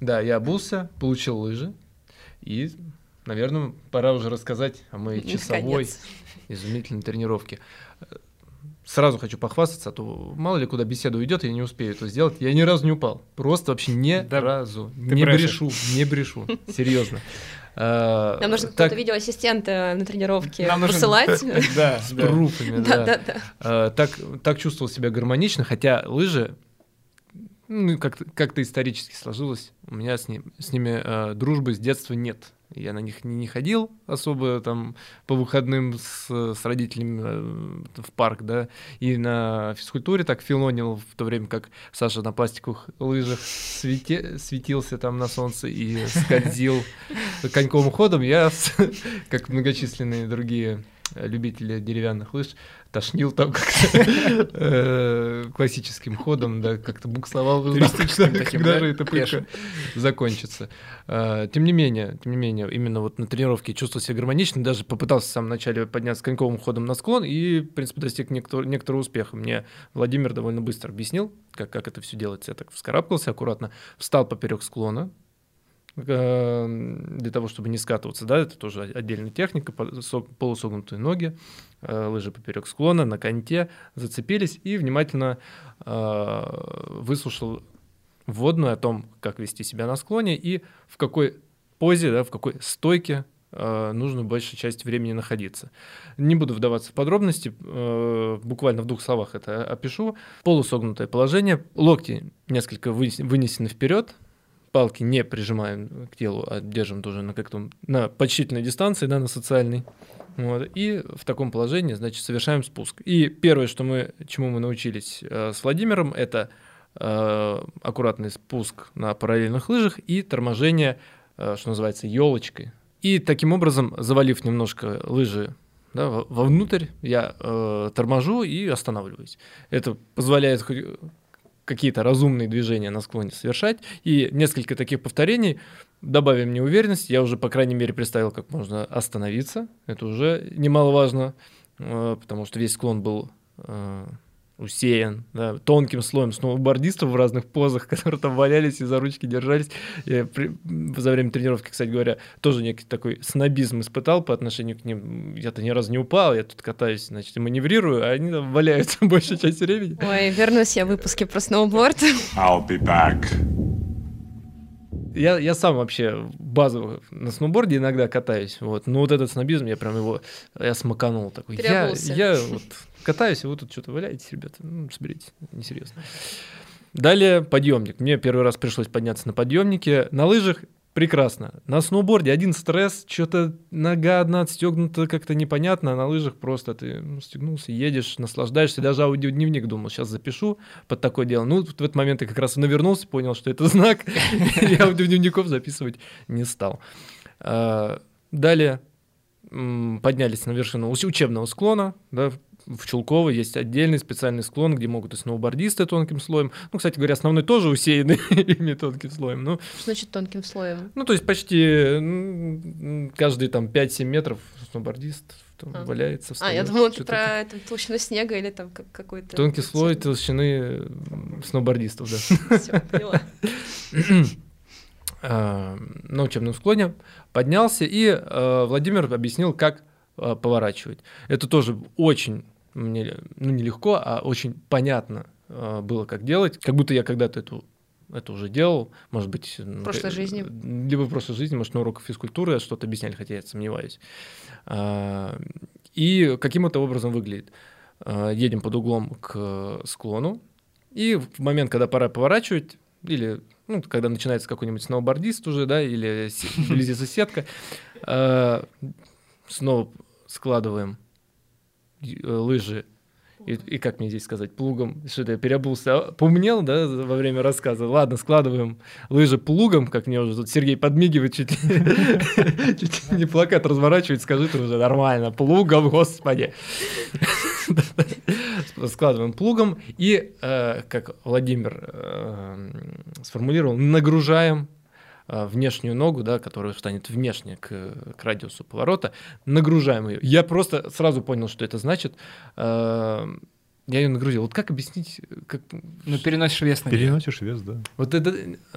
Да, я обулся, получил лыжи. И, наверное, пора уже рассказать о моей часовой изумительной тренировке сразу хочу похвастаться, а то мало ли куда беседа уйдет, я не успею это сделать. Я ни разу не упал. Просто вообще ни да. разу. Не брешу, не брешу. Серьезно.
А, Нам нужно какого-то видеоассистента на тренировке посылать.
Да, с пруфами, да. А, так чувствовал себя гармонично, хотя лыжи ну, как-то как исторически сложилось. У меня с, ним, с ними э, дружбы с детства нет. Я на них не, не ходил особо там по выходным с, с родителями э, в парк, да, и на физкультуре так филонил в то время, как Саша на пластиковых лыжах свети, светился там на солнце и скользил коньковым ходом. Я, как многочисленные другие любители деревянных лыж, тошнил там как-то э, классическим ходом, да, как-то буксовал, когда же эта пытка закончится. А, тем не менее, тем не менее, именно вот на тренировке чувствовал себя гармонично, даже попытался в самом начале подняться коньковым ходом на склон и, в принципе, достиг некоторого успеха. Мне Владимир довольно быстро объяснил, как, как это все делается. Я так вскарабкался аккуратно, встал поперек склона, для того, чтобы не скатываться, да, это тоже отдельная техника, полусогнутые ноги, э, лыжи поперек склона, на конте, зацепились и внимательно э, выслушал вводную о том, как вести себя на склоне и в какой позе, да, в какой стойке э, нужно большую часть времени находиться. Не буду вдаваться в подробности, буквально в двух словах это опишу. Полусогнутое положение, локти несколько вынесены вперед, палки не прижимаем к телу, а держим тоже на как-то на почтительной дистанции, да, на социальной. Вот, и в таком положении, значит, совершаем спуск. И первое, что мы, чему мы научились э, с Владимиром, это э, аккуратный спуск на параллельных лыжах и торможение, э, что называется, елочкой. И таким образом, завалив немножко лыжи да, вовнутрь, я э, торможу и останавливаюсь. Это позволяет какие-то разумные движения на склоне совершать. И несколько таких повторений добавим мне уверенность. Я уже, по крайней мере, представил, как можно остановиться. Это уже немаловажно, э, потому что весь склон был э, усеян да, тонким слоем сноубордистов в разных позах, которые там валялись и за ручки держались. Я при, за время тренировки, кстати говоря, тоже некий такой снобизм испытал по отношению к ним. Я-то ни разу не упал, я тут катаюсь, значит, и маневрирую, а они там валяются большую часть времени.
Ой, вернусь я в выпуске про сноуборд.
I'll be back. Я, я сам вообще базово на сноуборде иногда катаюсь, вот, но вот этот снобизм, я прям его, я смаканул такой. Я, я вот катаюсь, и вы тут что-то валяетесь, ребята, ну, соберите, несерьезно. Далее подъемник. Мне первый раз пришлось подняться на подъемнике. На лыжах прекрасно. На сноуборде один стресс, что-то нога одна отстегнута как-то непонятно, а на лыжах просто ты ну, стегнулся, едешь, наслаждаешься. Даже аудиодневник думал, сейчас запишу под такое дело. Ну, в этот момент я как раз навернулся, понял, что это знак, и аудиодневников записывать не стал. А, далее поднялись на вершину учебного склона, да, в Чулково есть отдельный специальный склон, где могут и сноубордисты тонким слоем. Ну, кстати говоря, основной тоже усеянный ими тонким слоем. Ну,
Что значит тонким слоем?
Ну, то есть почти каждые там 5-7 метров сноубордист там, а. валяется.
Встает, а, я думала, ты про это, толщину снега или там какой-то...
Тонкий слой толщины сноубордистов, да. Все, поняла. А, на учебном склоне поднялся, и э, Владимир объяснил, как э, поворачивать. Это тоже очень мне ну, нелегко, а очень понятно э, было, как делать. Как будто я когда-то эту это уже делал, может быть...
В прошлой жизни.
Либо в прошлой жизни, может, на уроках физкультуры что-то объясняли, хотя я сомневаюсь. А, и каким это образом выглядит? Едем под углом к склону, и в момент, когда пора поворачивать, или ну, когда начинается какой-нибудь сноубордист уже, да, или вблизи сетка, снова складываем Э, лыжи. И, и как мне здесь сказать, плугом, что-то я переобулся, а, поумнел, да, во время рассказа. Ладно, складываем. Лыжи плугом, как мне уже тут Сергей подмигивает, чуть не плакат разворачивает, скажи ты уже нормально, плугом, господи. Складываем плугом и, э, как Владимир э, сформулировал, нагружаем внешнюю ногу, да, которая станет внешне к, к радиусу поворота, нагружаем ее. Я просто сразу понял, что это значит. А, я ее нагрузил. Вот как объяснить? Как...
Ну, переносишь вес на
Переносишь вес, да.
Вот это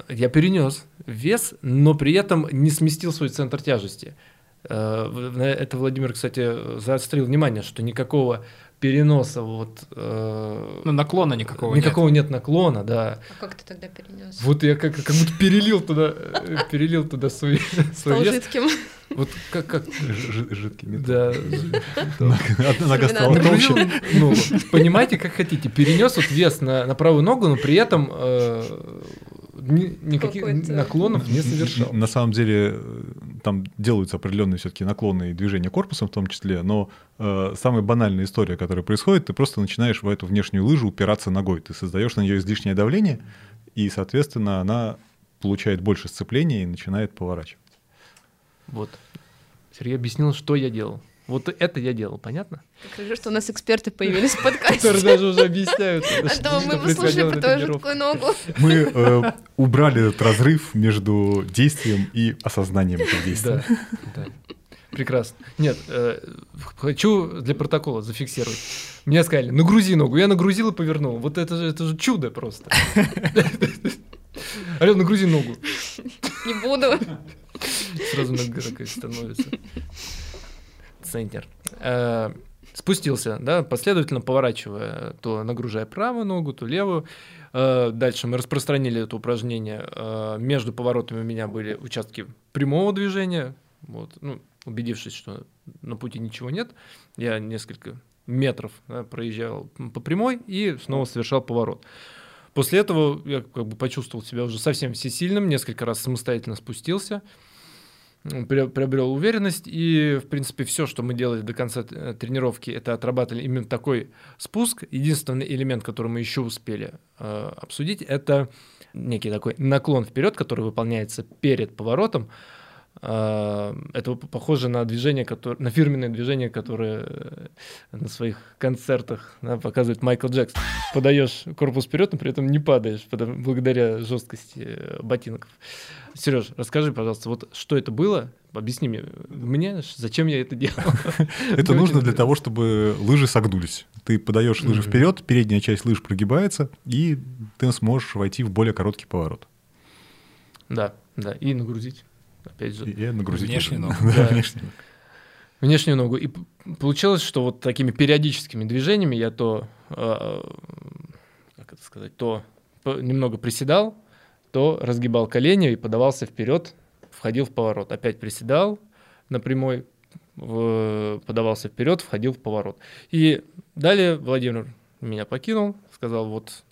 я перенес вес, но при этом не сместил свой центр тяжести. А, это Владимир, кстати, заострил внимание, что никакого переноса вот... Э,
ну, наклона никакого
Никакого нет. нет наклона, да.
А как ты тогда перенес?
Вот я как, как будто перелил туда, э, перелил туда свой, свой
Стал
вес.
жидким.
Вот как... как...
Жидкий
металл.
Да. Нога стала толще.
Ну, понимаете, как хотите. Перенес вот вес на, на правую ногу, но при этом э, никаких наклонов не совершал.
На самом деле там делаются определенные все-таки наклонные движения корпусом в том числе, но э, самая банальная история, которая происходит, ты просто начинаешь в эту внешнюю лыжу упираться ногой, ты создаешь на нее излишнее давление, и, соответственно, она получает больше сцепления и начинает поворачивать.
Вот. Сергей объяснил, что я делал. Вот это я делал, понятно?
Хорошо, что у нас эксперты появились в подкасте.
Которые даже уже объясняют.
А то мы бы слушали про твою жуткую ногу.
Мы э, убрали этот разрыв между действием и осознанием этого действия.
Да, Прекрасно. Нет, э, хочу для протокола зафиксировать. Мне сказали, нагрузи ногу. Я нагрузил и повернул. Вот это же, это же чудо просто. Алена, нагрузи ногу.
Не буду.
Сразу нога становится центр. Э, спустился, да, последовательно поворачивая, то нагружая правую ногу, то левую. Э, дальше мы распространили это упражнение. Э, между поворотами у меня были участки прямого движения. Вот, ну, убедившись, что на пути ничего нет, я несколько метров да, проезжал по прямой и снова совершал поворот. После этого я как бы почувствовал себя уже совсем всесильным, несколько раз самостоятельно спустился, приобрел уверенность, и, в принципе, все, что мы делали до конца э, тренировки, это отрабатывали именно такой спуск. Единственный элемент, который мы еще успели э, обсудить, это некий такой наклон вперед, который выполняется перед поворотом. Э, это похоже на движение, которое, на фирменное движение, которое э, на своих концертах да, показывает Майкл Джексон. Подаешь корпус вперед, но при этом не падаешь, потому, благодаря жесткости ботинков. Сереж, расскажи, пожалуйста, вот что это было? Объясни мне, мне зачем я это делал?
Это нужно для того, чтобы лыжи согнулись. Ты подаешь лыжи вперед, передняя часть лыж прогибается, и ты сможешь войти в более короткий поворот.
Да, да, и нагрузить. Опять же.
И нагрузить.
Внешнюю ногу.
Внешнюю ногу. И получилось, что вот такими периодическими движениями я то, а, как это сказать, то немного приседал, то разгибал колени и подавался вперед, входил в поворот. Опять приседал на прямой, подавался вперед, входил в поворот. И далее Владимир меня покинул, сказал, вот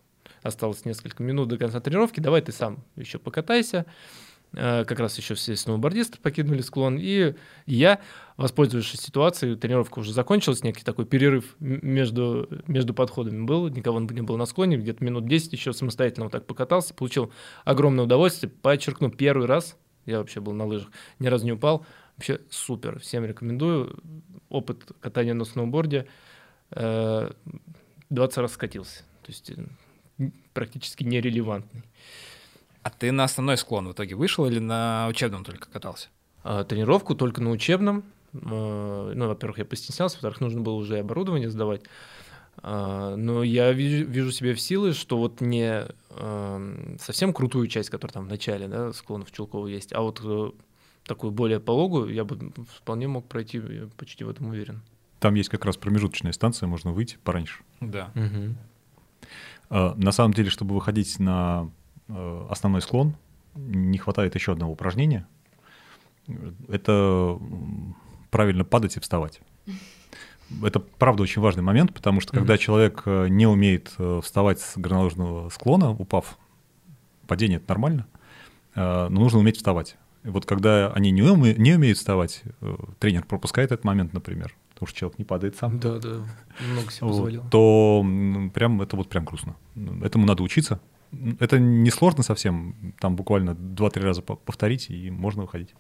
осталось несколько минут до конца тренировки, давай ты сам еще покатайся. Э, как раз еще все сноубордисты покинули склон, и я, воспользовавшись ситуацией, тренировка уже закончилась, некий такой перерыв между, между подходами был, никого не было на склоне, где-то минут 10 еще самостоятельно вот так покатался, получил огромное удовольствие, подчеркну, первый раз, я вообще был на лыжах, ни разу не упал, вообще супер, всем рекомендую, опыт катания на сноуборде, 20 э, раз скатился, то есть практически нерелевантный.
А ты на основной склон в итоге вышел или на учебном только катался?
А, тренировку только на учебном. А, ну, во-первых, я постеснялся, во-вторых, нужно было уже оборудование сдавать. А, но я вижу, вижу себе в силы, что вот не совсем крутую часть, которая там в начале, да, склонов Чулкова есть, а вот э, такую более пологую я бы вполне мог пройти, я почти в этом уверен.
Там есть как раз промежуточная станция, можно выйти пораньше.
Да.
Угу.
На самом деле, чтобы выходить на основной склон, не хватает еще одного упражнения. Это правильно падать и вставать. Это, правда, очень важный момент, потому что когда mm-hmm. человек э, не умеет э, вставать с горнолыжного склона, упав, падение — это нормально, но нужно уметь вставать. И вот когда они не, уме, не умеют вставать, тренер пропускает этот момент, например, потому что человек не падает сам.
Да, да, много себе позволил.
Вот, то прям, это вот прям грустно. Этому надо учиться, это не сложно совсем, там буквально 2-3 раза повторить, и можно выходить.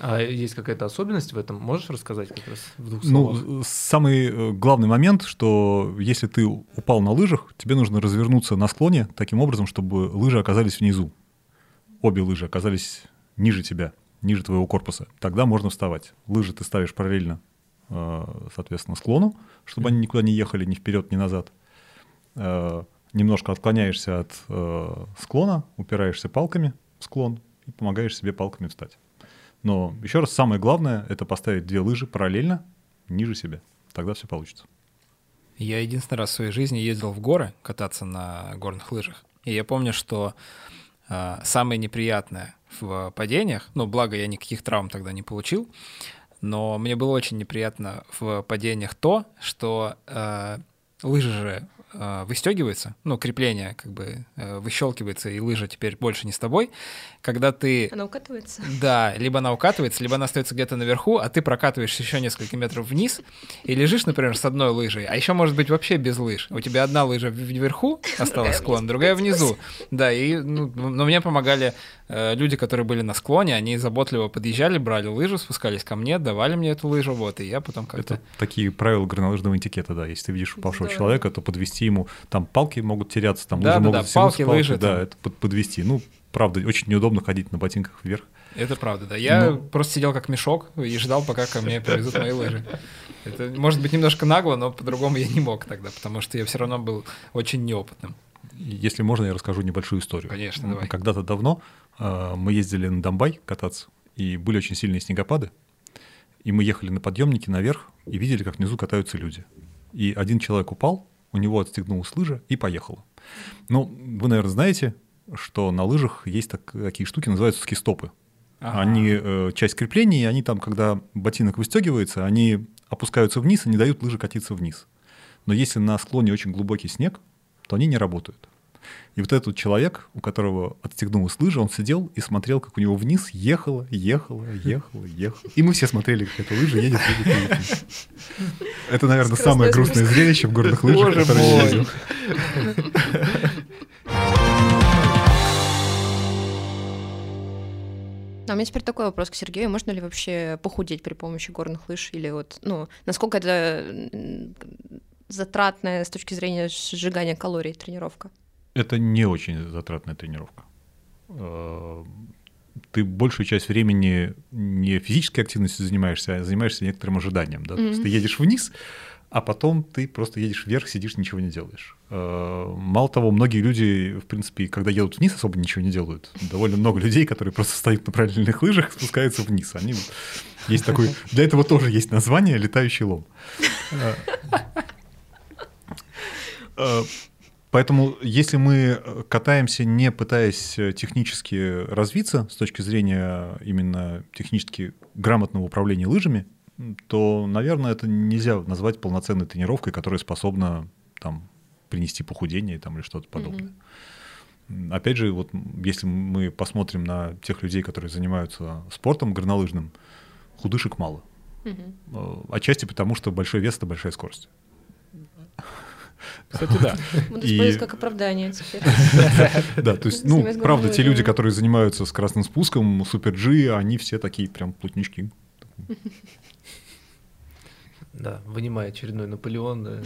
А есть какая-то особенность в этом? Можешь рассказать как раз в двух
ну, словах? Ну, самый э, главный момент, что если ты упал на лыжах, тебе нужно развернуться на склоне таким образом, чтобы лыжи оказались внизу. Обе лыжи оказались ниже тебя, ниже твоего корпуса. Тогда можно вставать. Лыжи ты ставишь параллельно, э, соответственно, склону, чтобы они никуда не ехали ни вперед, ни назад немножко отклоняешься от э, склона, упираешься палками в склон и помогаешь себе палками встать. Но еще раз, самое главное — это поставить две лыжи параллельно ниже себя. Тогда все получится.
Я единственный раз в своей жизни ездил в горы кататься на горных лыжах. И я помню, что э, самое неприятное в падениях, ну, благо я никаких травм тогда не получил, но мне было очень неприятно в падениях то, что э, лыжи же э, выстегивается, ну, крепление как бы э, выщелкивается, и лыжа теперь больше не с тобой, когда ты...
Она укатывается?
Да, либо она укатывается, либо она остается где-то наверху, а ты прокатываешься еще несколько метров вниз и лежишь, например, с одной лыжей, а еще может быть вообще без лыж. У тебя одна лыжа вверху осталась склон, другая внизу. Да, и ну, но мне помогали э, люди, которые были на склоне, они заботливо подъезжали, брали лыжу, спускались ко мне, давали мне эту лыжу, вот, и я потом как-то...
Это такие правила горнолыжного этикета, да. Если ты видишь упавшего человека, то подвести ему, там палки могут теряться, там
да,
лыжи
да,
могут
да, палки,
палки,
лыжи,
да,
там.
это под, подвести. Ну, правда, очень неудобно ходить на ботинках вверх.
Это правда, да. Я но... просто сидел как мешок и ждал, пока ко мне привезут мои лыжи. Это может быть немножко нагло, но по-другому я не мог тогда, потому что я все равно был очень неопытным.
Если можно, я расскажу небольшую историю.
Конечно, давай.
Когда-то давно э, мы ездили на Домбай кататься, и были очень сильные снегопады, и мы ехали на подъемнике наверх и видели, как внизу катаются люди. И один человек упал, у него отстегнулась лыжа и поехала. Ну, вы, наверное, знаете, что на лыжах есть так, такие штуки, называются скистопы. Ага. Они э, часть крепления, и они там, когда ботинок выстегивается, они опускаются вниз и не дают лыжи катиться вниз. Но если на склоне очень глубокий снег, то они не работают. И вот этот человек, у которого отстегнулась лыжа, он сидел и смотрел, как у него вниз ехала, ехала, ехала, ехала. И мы все смотрели, как эта лыжа едет, едет, едет. Это, наверное, самое грустное зрелище в горных лыжах, которое я видел.
А у меня теперь такой вопрос к Сергею. Можно ли вообще похудеть при помощи горных лыж? Или вот, ну, насколько это затратная с точки зрения сжигания калорий тренировка?
Это не очень затратная тренировка. Э, ты большую часть времени не физической активностью занимаешься, а занимаешься некоторым ожиданием. Да? Mm-hmm. То есть ты едешь вниз, а потом ты просто едешь вверх, сидишь, ничего не делаешь. Э, мало того, многие люди, в принципе, когда едут вниз, особо ничего не делают. Довольно много людей, которые просто стоят на правильных лыжах, спускаются вниз. Они есть такой. Для этого тоже есть название летающий лом. Э, поэтому, если мы катаемся, не пытаясь технически развиться с точки зрения именно технически грамотного управления лыжами, то, наверное, это нельзя назвать полноценной тренировкой, которая способна там, принести похудение там, или что-то подобное. Опять же, вот если мы посмотрим на тех людей, которые занимаются спортом горнолыжным, худышек мало. Угу. Отчасти потому, что большой вес — это большая скорость.
Кстати, да.
Буду использовать как оправдание теперь.
Да, то есть, ну, правда, те люди, которые занимаются с красным спуском, супер G, они все такие прям плотнички.
Да, вынимая очередной Наполеон. Да.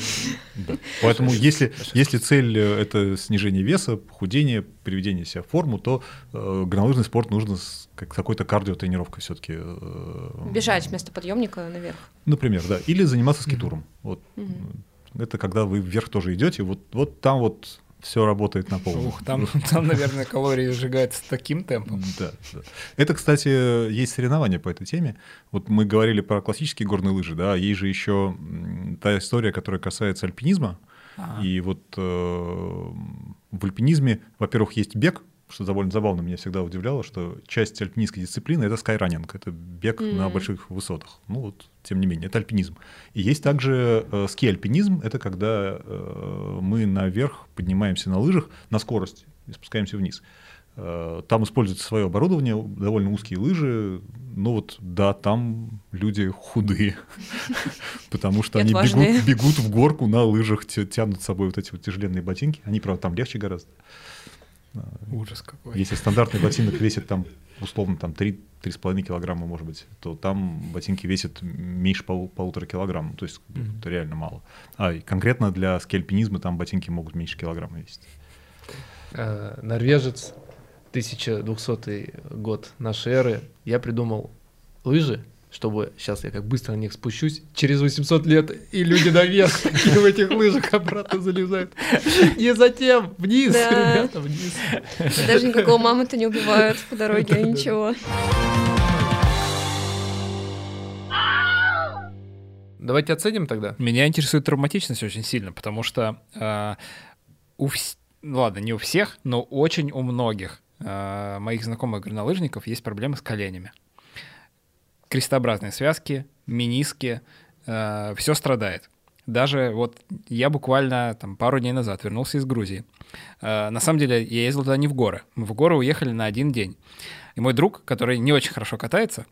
Да. Поэтому если, если цель э, — это снижение веса, похудение, приведение себя в форму, то э, горнолыжный спорт нужно с как, какой-то кардиотренировкой все-таки. Э,
Бежать вместо подъемника наверх.
Например, да. Или заниматься скитуром. Mm-hmm. Вот. Mm-hmm. Это когда вы вверх тоже идете, вот, вот там вот все работает на полную. Ух,
там, там, наверное, калории сжигаются таким темпом.
Да, да. Это, кстати, есть соревнования по этой теме. Вот мы говорили про классические горные лыжи, да, есть же еще та история, которая касается альпинизма. Ага. И вот э, в альпинизме, во-первых, есть бег, что довольно забавно, меня всегда удивляло, что часть альпинистской дисциплины — это скайранинг, это бег mm-hmm. на больших высотах. Ну вот, тем не менее, это альпинизм. И есть также э, ски-альпинизм, это когда э, мы наверх поднимаемся на лыжах на скорость и спускаемся вниз. Э, там используется свое оборудование, довольно узкие лыжи. Ну вот, да, там люди худые, потому что они бегут в горку на лыжах, тянут с собой вот эти вот тяжеленные ботинки. Они, правда, там легче гораздо.
Ужас какой.
Если стандартный ботинок весит там условно там 3-3,5 килограмма, может быть, то там ботинки весят меньше пол, полутора килограмм, то есть mm-hmm. это реально мало. А конкретно для скельпинизма там ботинки могут меньше килограмма весить.
А, норвежец, 1200 год нашей эры, я придумал лыжи, чтобы сейчас я как быстро на них спущусь, через 800 лет и люди наверх и в этих лыжах обратно залезают. И затем вниз, да. ребята, вниз.
Даже никакого мамы-то не убивают по дороге, а ничего.
Давайте оценим тогда.
Меня интересует травматичность очень сильно, потому что э, у вс... Ладно, не у всех, но очень у многих э, моих знакомых горнолыжников есть проблемы с коленями крестообразные связки, миниски, э, все страдает. Даже вот я буквально там пару дней назад вернулся из Грузии. Э, на самом деле я ездил туда не в горы. Мы в горы уехали на один день. И мой друг, который не очень хорошо катается,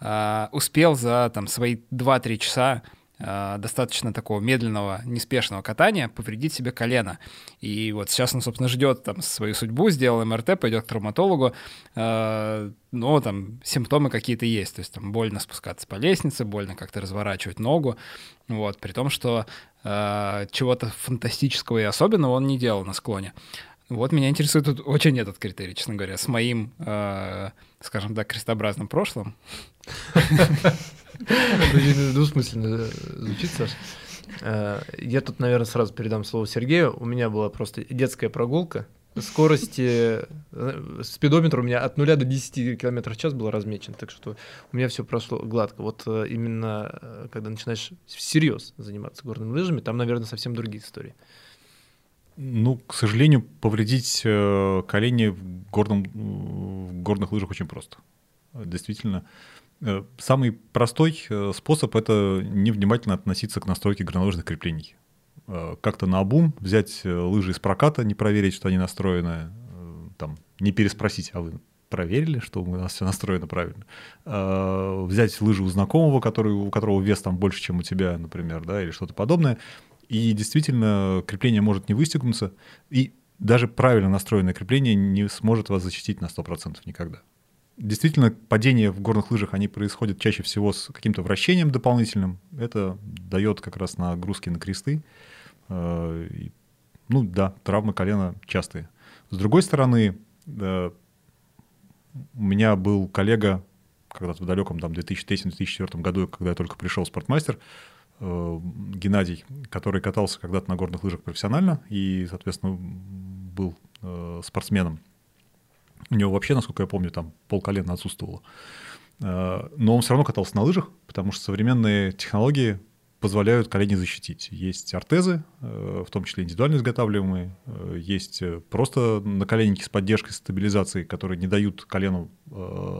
э, успел за там свои 2-3 часа достаточно такого медленного, неспешного катания повредить себе колено. И вот сейчас он, собственно, ждет там свою судьбу, сделал МРТ, пойдет к травматологу, э, но там симптомы какие-то есть, то есть там больно спускаться по лестнице, больно как-то разворачивать ногу, вот, при том, что э, чего-то фантастического и особенного он не делал на склоне. Вот меня интересует тут очень этот критерий, честно говоря, с моим, э, скажем так, крестообразным прошлым.
Двусмысленно звучит, Саш. Э, я тут, наверное, сразу передам слово Сергею. У меня была просто детская прогулка. Скорости, э, спидометр у меня от 0 до 10 км в час был размечен, так что у меня все прошло гладко. Вот э, именно когда начинаешь всерьез заниматься горными лыжами, там, наверное, совсем другие истории.
Ну, к сожалению, повредить колени в, горном, в горных лыжах очень просто. Действительно, Э, самый простой э, способ — это невнимательно относиться к настройке горнолыжных креплений. Э, как-то на обум взять лыжи из проката, не проверить, что они настроены, там, не переспросить, а вы проверили, что у нас все настроено правильно. Взять лыжи у знакомого, который, у которого вес там больше, чем у тебя, например, да, или что-то подобное. И действительно, крепление может не выстегнуться, и даже правильно настроенное крепление не сможет вас защитить на 100% никогда. Действительно, падения в горных лыжах, они происходят чаще всего с каким-то вращением дополнительным. Это дает как раз нагрузки на кресты. Э, ну да, травмы колена частые. С другой стороны, у меня был коллега когда-то в далеком там, 2003-2004 году, когда я только пришел в спортмастер, э, Геннадий, который катался когда-то на горных лыжах профессионально и, соответственно, был э, спортсменом. У него вообще, насколько я помню, там полколена отсутствовало. Э, но он все равно катался на лыжах, потому что современные технологии позволяют колени защитить. Есть ортезы, э, в том числе индивидуально изготавливаемые, э, есть просто наколенники с поддержкой стабилизации, которые не дают колену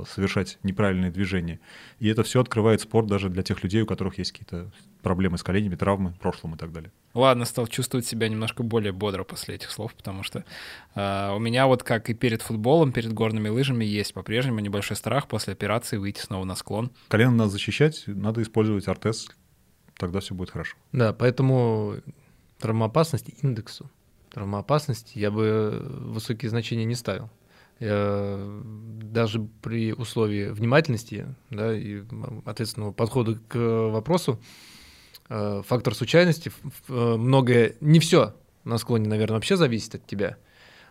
совершать неправильные движения. И это все открывает спорт даже для тех людей, у которых есть какие-то проблемы с коленями, травмы в прошлом и так далее.
Ладно, стал чувствовать себя немножко более бодро после этих слов, потому что э, у меня вот как и перед футболом, перед горными лыжами есть по-прежнему небольшой страх после операции выйти снова на склон.
Колено надо защищать, надо использовать артез, тогда все будет хорошо.
Да, поэтому травмоопасность индексу. Травмоопасности я бы высокие значения не ставил. Я даже при условии внимательности да, и ответственного подхода к вопросу, э, фактор случайности, э, многое, не все на склоне, наверное, вообще зависит от тебя.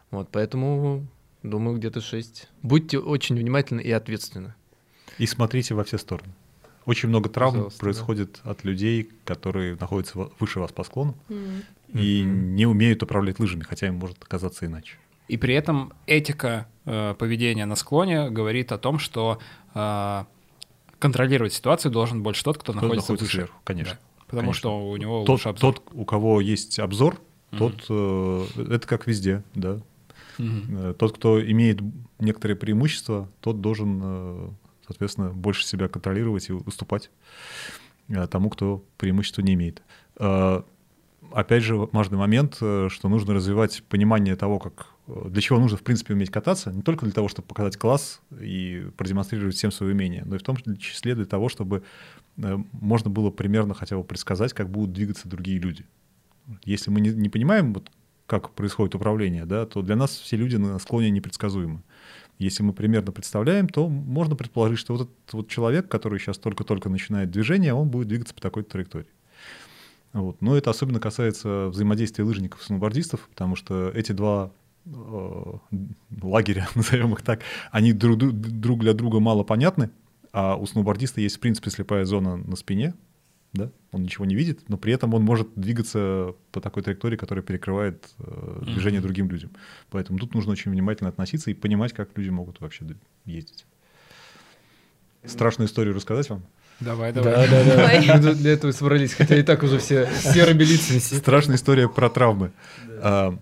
Вот, поэтому, думаю, где-то 6. Будьте очень внимательны и ответственны.
И смотрите во все стороны. Очень много травм Пожалуйста, происходит да. от людей, которые находятся выше вас по склону mm-hmm. и mm-hmm. не умеют управлять лыжами, хотя им может оказаться иначе.
И при этом этика э, поведения на склоне говорит о том, что э, контролировать ситуацию должен больше тот, кто, кто находится, находится выше. Сверху,
конечно. Да.
Потому конечно. что у него
тот,
лучше обзор.
Тот, у кого есть обзор, mm-hmm. тот э, это как везде, да. Mm-hmm. Тот, кто имеет некоторые преимущества, тот должен, э, соответственно, больше себя контролировать и уступать э, тому, кто преимущества не имеет опять же, важный момент, э, что нужно развивать понимание того, как, э, для чего нужно, в принципе, уметь кататься, не только для того, чтобы показать класс и продемонстрировать всем свои умения, но и в том числе для того, чтобы э, можно было примерно хотя бы предсказать, как будут двигаться другие люди. Если мы не, не понимаем, вот, как происходит управление, да, то для нас все люди на склоне непредсказуемы. Если мы примерно представляем, то можно предположить, что вот этот вот человек, который сейчас только-только начинает движение, он будет двигаться по такой траектории. Вот. Но это особенно касается взаимодействия лыжников и сноубордистов, потому что эти два э, лагеря, назовем их так, они друг, друг для друга мало понятны, а у сноубордиста есть, в принципе, слепая зона на спине, да, он ничего не видит, но при этом он может двигаться по такой траектории, которая перекрывает э, движение mm-hmm. другим людям. Поэтому тут нужно очень внимательно относиться и понимать, как люди могут вообще ездить. Страшную историю рассказать вам?
Давай, давай. Да,
да, да. Мы для этого собрались, хотя и так уже все серыми лицами.
Страшная история про травмы. А,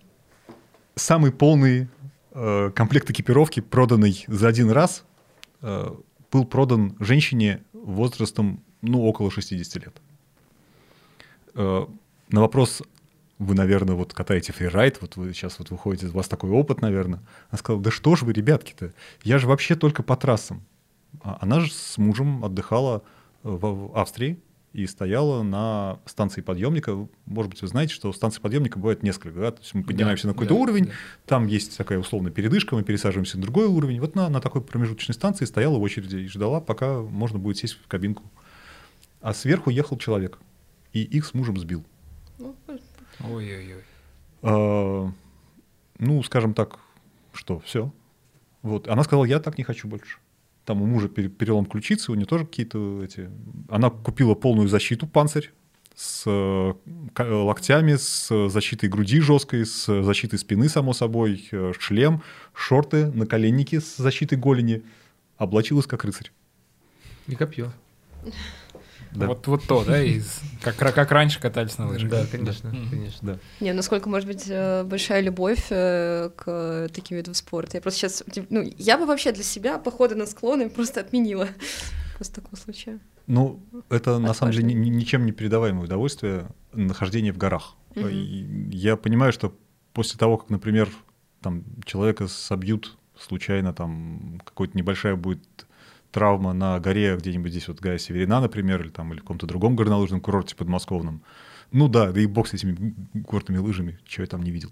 самый полный э, комплект экипировки, проданный за один раз, э, был продан женщине возрастом, ну, около 60 лет. Э, на вопрос, вы, наверное, вот катаете фрирайд, вот вы сейчас вот выходите, у вас такой опыт, наверное. Она сказала, да что ж вы, ребятки-то, я же вообще только по трассам. А она же с мужем отдыхала в Австрии и стояла на станции подъемника. Может быть, вы знаете, что станции подъемника бывает несколько. Да? То есть мы поднимаемся да, на какой-то да, уровень, да. там есть такая условная передышка, мы пересаживаемся на другой уровень. Вот на, на такой промежуточной станции стояла в очереди и ждала, пока можно будет сесть в кабинку. А сверху ехал человек, и их с мужем сбил.
Ой-ой-ой.
А, ну, скажем так, что, все. Вот. Она сказала, я так не хочу больше. Там у мужа перелом ключицы, у нее тоже какие-то эти... Она купила полную защиту, панцирь, с э, локтями, с защитой груди жесткой, с защитой спины, само собой, э, шлем, шорты, наколенники с защитой голени. Облачилась как рыцарь.
И копье.
Да. Вот, вот то, да, из, как, как раньше катались на лыжах.
Да, конечно, mm-hmm. конечно. Да.
Не, насколько может быть э, большая любовь э, к таким видам спорта. Я просто сейчас, ну, я бы вообще для себя походы на склоны просто отменила после такого случая.
Ну, это на самом деле ни, ничем не передаваемое удовольствие нахождение в горах. Mm-hmm. Я понимаю, что после того, как, например, там человека собьют случайно, там какой-то небольшая будет травма на горе где-нибудь здесь, вот Гая Северина, например, или там или в каком-то другом горнолыжном курорте подмосковном. Ну да, да и бог с этими горными лыжами, чего я там не видел.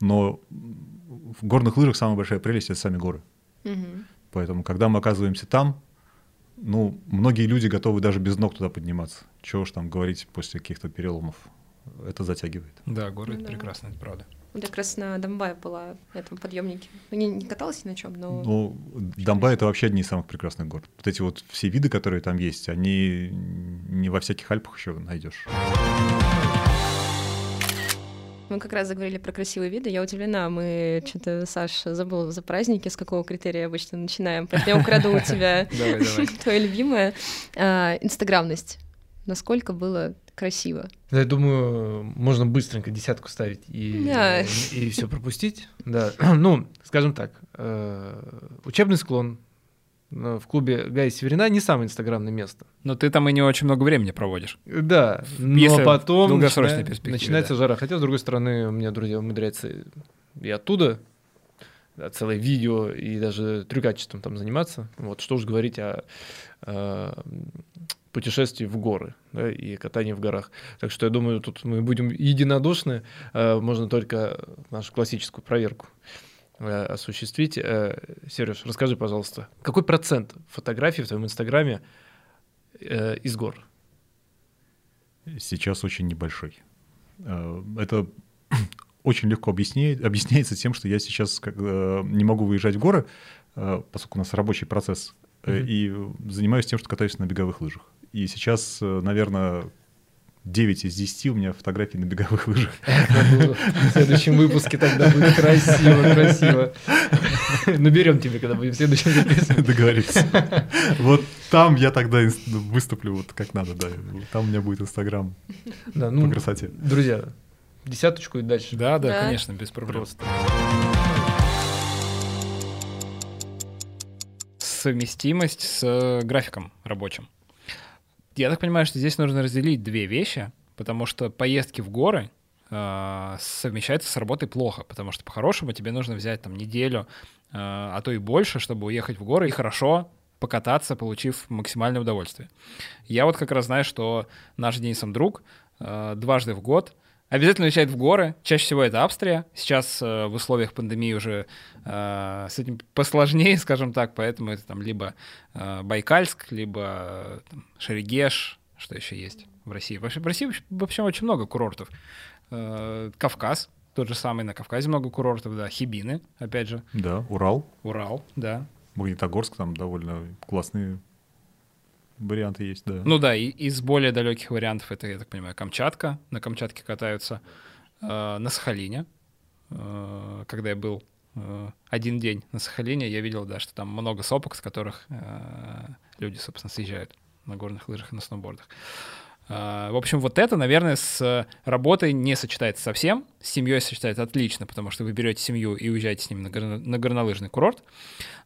Но в горных лыжах самая большая прелесть — это сами горы. Угу. Поэтому, когда мы оказываемся там, ну, многие люди готовы даже без ног туда подниматься. Чего уж там говорить после каких-то переломов. Это затягивает.
Да, горы ну, — это да. прекрасно, это правда.
Вот как раз на Донбай была на этом подъемнике. Ну, не, не каталась ни на чем, но.
Ну, Донбай это вообще одни из самых прекрасных гор. Вот эти вот все виды, которые там есть, они не во всяких Альпах еще найдешь.
Мы как раз заговорили про красивые виды. Я удивлена, мы что-то, Саш, забыл за праздники, с какого критерия обычно начинаем. Поэтому я украду у тебя твое любимое. А, инстаграмность. Насколько было красиво.
Я думаю, можно быстренько десятку ставить и, да. и, все пропустить. Да. Ну, скажем так, э, учебный склон, э, в клубе Гая Северина не самое инстаграмное место.
Но ты там и не очень много времени проводишь.
Да, но
Если в
потом начина-
перспективе,
начинается
да.
жара. Хотя, с другой стороны, у меня друзья умудряются и оттуда да, целое видео и даже трюкачеством там заниматься. Вот что уж говорить о, э, путешествии в горы да, и катании в горах. Так что я думаю, тут мы будем единодушны. Э, можно только нашу классическую проверку э, осуществить. Э, Сереж, расскажи, пожалуйста, какой процент фотографий в твоем инстаграме из гор?
Сейчас очень небольшой. Это очень легко объясняет, объясняется тем, что я сейчас как, не могу выезжать в горы, поскольку у нас рабочий процесс,
Мгм.
и занимаюсь тем, что катаюсь на беговых лыжах. И сейчас, э, наверное, 9 из 10 у меня фотографий на беговых лыжах.
Ну, В следующем выпуске тогда будет красиво, красиво. Наберем тебе, когда будем в следующем записывать.
Договорились. Вот там я тогда инс- выступлю вот как надо, да. Там у меня будет Инстаграм
Да,
по
ну,
красоте.
друзья, десяточку и дальше.
Да, да,
Да.
конечно, без проблем.
Просто.
Совместимость с графиком рабочим. Я так понимаю, что здесь нужно разделить две вещи, потому что поездки в горы э, совмещаются с работой плохо, потому что по-хорошему тебе нужно взять там неделю, э, а то и больше, чтобы уехать в горы и хорошо покататься, получив максимальное удовольствие. Я вот как раз знаю, что наш Денисом друг э, дважды в год обязательно уезжает в горы. Чаще всего это Австрия. Сейчас э, в условиях пандемии уже э, с этим посложнее, скажем так, поэтому это там либо э, Байкальск, либо э, там, Шерегеш, что еще есть в России. Вообще в России вообще очень много курортов. Э, Кавказ, тот же самый на Кавказе много курортов, да, Хибины, опять же,
Да, Урал,
Урал, да.
Магнитогорск, там довольно классные варианты есть, да.
Ну да, и из более далеких вариантов это, я так понимаю, Камчатка. На Камчатке катаются. Э, на Сахалине. Э, когда я был э, один день на Сахалине, я видел, да, что там много сопок, с которых э, люди, собственно, съезжают на горных лыжах и на сноубордах. Э, В общем, вот это, наверное, с работой не сочетается совсем. С семьей сочетается отлично, потому что вы берете семью и уезжаете с ними на, горно- на горнолыжный курорт.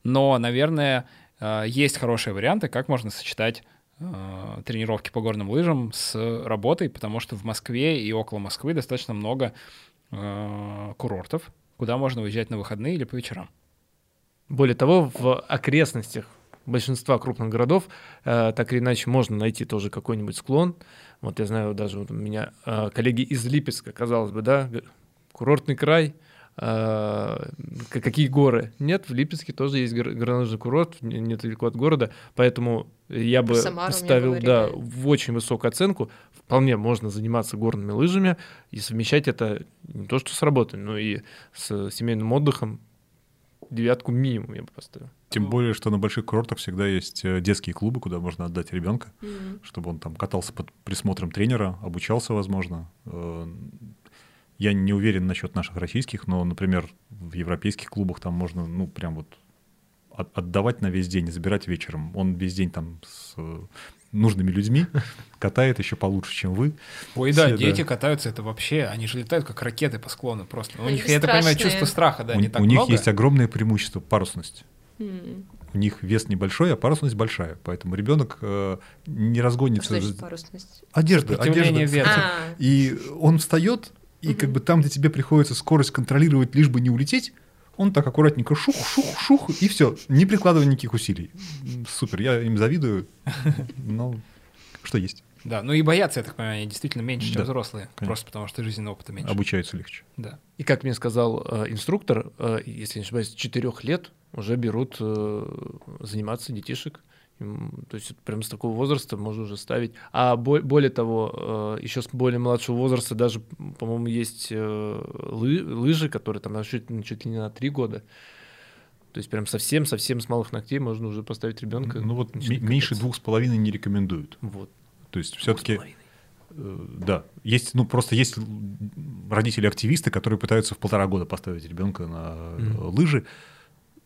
Но, наверное, есть хорошие варианты, как можно сочетать э, тренировки по горным лыжам с работой, потому что в Москве и около Москвы достаточно много э, курортов, куда можно уезжать на выходные или по вечерам.
Более того, в окрестностях большинства крупных городов так или иначе можно найти тоже какой-нибудь склон. Вот я знаю, даже вот у меня коллеги из Липецка, казалось бы, да, курортный край, какие горы? Нет, в Липецке тоже есть гор- горнолыжный курорт, не- недалеко от города, поэтому я бы
Самару
ставил, да, в очень высокую оценку. Вполне можно заниматься горными лыжами и совмещать это не то что с работой, но и с семейным отдыхом. Девятку минимум я бы поставил.
Тем более, что на больших курортах всегда есть э, детские клубы, куда можно отдать ребенка,
Мгм.
чтобы он там катался под присмотром тренера, обучался, возможно. Я не уверен насчет наших российских, но, например, в европейских клубах там можно, ну, прям вот от- отдавать на весь день и забирать вечером. Он весь день там с э, нужными людьми катает еще получше, чем вы.
Ой, да,
Все, да.
дети катаются, это вообще, они же летают как ракеты по склону просто. У
Они
них, я так понимаю, чувство страха, да,
у,
не так
у них
много.
есть огромное преимущество парусность.
М.
У них вес небольшой, а парусность большая. Поэтому ребенок э, не
Что
разгонится.
значит парусность?
Одежда, одежда.
ветра.
А,
И он встает, и как бы там, где тебе приходится скорость контролировать, лишь бы не улететь, он так аккуратненько шух-шух-шух, и все, не прикладывая никаких усилий. Супер, я им завидую, но что есть,
Да, ну и боятся, я так понимаю, они действительно меньше, чем
Да,
взрослые.
конечно.
Просто потому что жизненного опыта меньше.
обучаются легче.
Да.
И как мне сказал э, инструктор, э, если не ошибаюсь, с 4 лет уже берут э, заниматься детишек. То есть прям с такого возраста можно уже ставить. А бо- более того, еще с более младшего возраста даже, по-моему, есть э, лы- лыжи, которые там чуть, чуть ли не на 3 года. То есть прям совсем-совсем с малых ногтей можно уже поставить ребенка.
Ну вот меньше двух с половиной не рекомендуют.
Вот.
То есть все-таки,
половиной.
да, есть, ну просто есть родители-активисты, которые пытаются в полтора года поставить ребенка на э,
Мгм.
лыжи.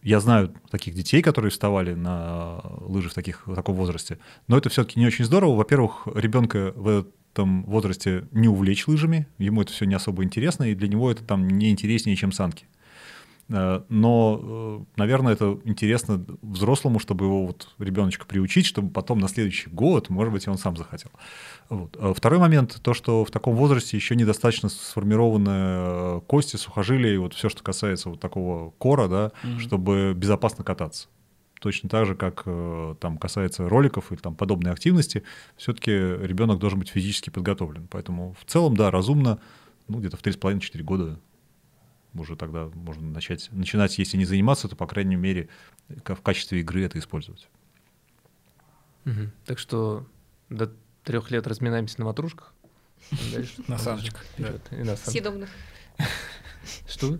Я знаю таких детей, которые вставали на лыжи в, таких, в таком возрасте, но это все-таки не очень здорово. Во-первых, ребенка в этом возрасте не увлечь лыжами, ему это все не особо интересно, и для него это там не интереснее, чем санки. Э, но, э, наверное, это интересно взрослому, чтобы его вот ребеночка приучить, чтобы потом на следующий год, может быть, и он сам захотел. Вот. А второй момент, то, что в таком возрасте еще недостаточно сформированы э, кости, сухожилия, и вот все, что касается вот такого кора, да, mm-hmm. чтобы безопасно кататься. Точно так же, как там касается роликов и там подобной активности, все-таки ребенок должен быть физически подготовлен. Поэтому в целом, да, разумно, ну, где-то в 3,5-4 года уже тогда можно начать, начинать, если не заниматься, то, по крайней мере, в качестве игры это использовать.
Угу. Так что до трех лет разминаемся на ватрушках.
На саночках.
Съедобных.
Что?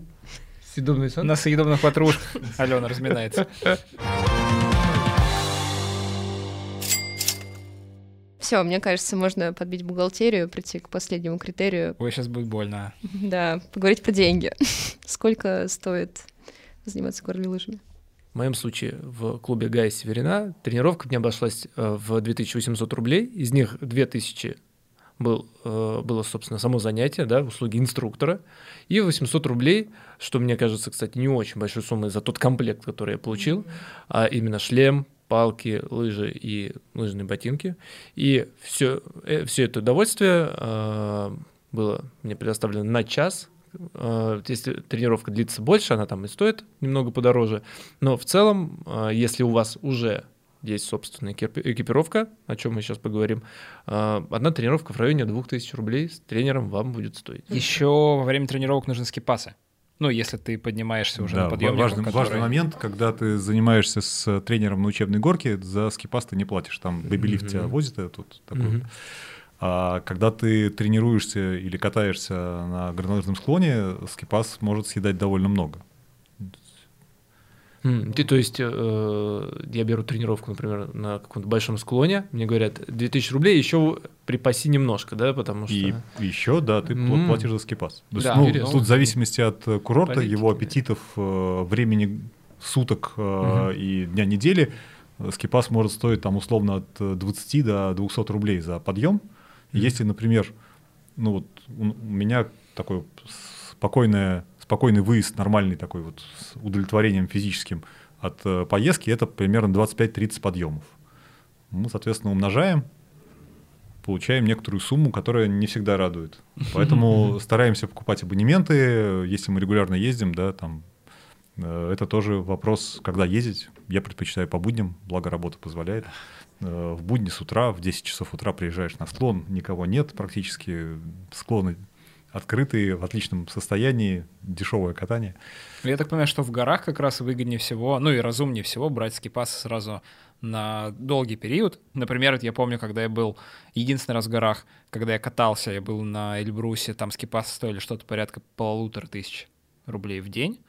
Съедобные
санки? На съедобных ватрушках Алена разминается.
Все, мне кажется, можно подбить бухгалтерию, прийти к последнему критерию.
Ой, сейчас будет больно.
Да, поговорить про деньги. Сколько стоит заниматься горными лыжами?
В моем случае в клубе Гая Северина тренировка мне обошлась э, в 2800 рублей, из них 2000 был, э, было, собственно, само занятие, да, услуги инструктора, и 800 рублей, что мне кажется, кстати, не очень большой суммой за тот комплект, который я получил, а именно шлем, палки, лыжи и лыжные ботинки. И все, э, все это удовольствие э, было мне предоставлено на час. Э, если тренировка длится больше, она там и стоит немного подороже. Но в целом, э, если у вас уже есть собственная экипировка, о чем мы сейчас поговорим. Одна тренировка в районе 2000 рублей с тренером вам будет стоить.
Еще во время тренировок нужны скипасы. Ну, если ты поднимаешься уже да, на подъемник.
Важный, который... важный момент, когда ты занимаешься с тренером на учебной горке, за скипас ты не платишь. Там бэби-лифт mm-hmm. тебя возит, а тут такой. Mm-hmm. А когда ты тренируешься или катаешься на горнолыжном склоне, скипас может съедать довольно много.
Mm, ты, то есть, э, я беру тренировку, например, на каком-то большом склоне, мне говорят, 2000 рублей, еще припаси немножко, да, потому что...
И еще, да, ты mm. платишь за скипас. То да, есть, ну, тут в зависимости от э, курорта, Политики, его аппетитов, э, времени суток э, mm-hmm. и дня недели, скипас может стоить там условно от 20 до 200 рублей за подъем. Mm-hmm. Если, например, ну вот у меня такое спокойное спокойный выезд, нормальный такой вот с удовлетворением физическим от э, поездки, это примерно 25-30 подъемов. Мы, соответственно, умножаем, получаем некоторую сумму, которая не всегда радует. Поэтому стараемся покупать абонементы, если мы регулярно ездим, да, там э, это тоже вопрос, когда ездить. Я предпочитаю по будням, благо работа позволяет. Э, в будни с утра, в 10 часов утра приезжаешь на склон, никого нет практически, склоны открытые, в отличном состоянии, дешевое катание.
Я так понимаю, что в горах как раз выгоднее всего, ну и разумнее всего брать скипасы сразу на долгий период. Например, я помню, когда я был единственный раз в горах, когда я катался, я был на Эльбрусе, там скипасы стоили что-то порядка полутора тысяч рублей в день.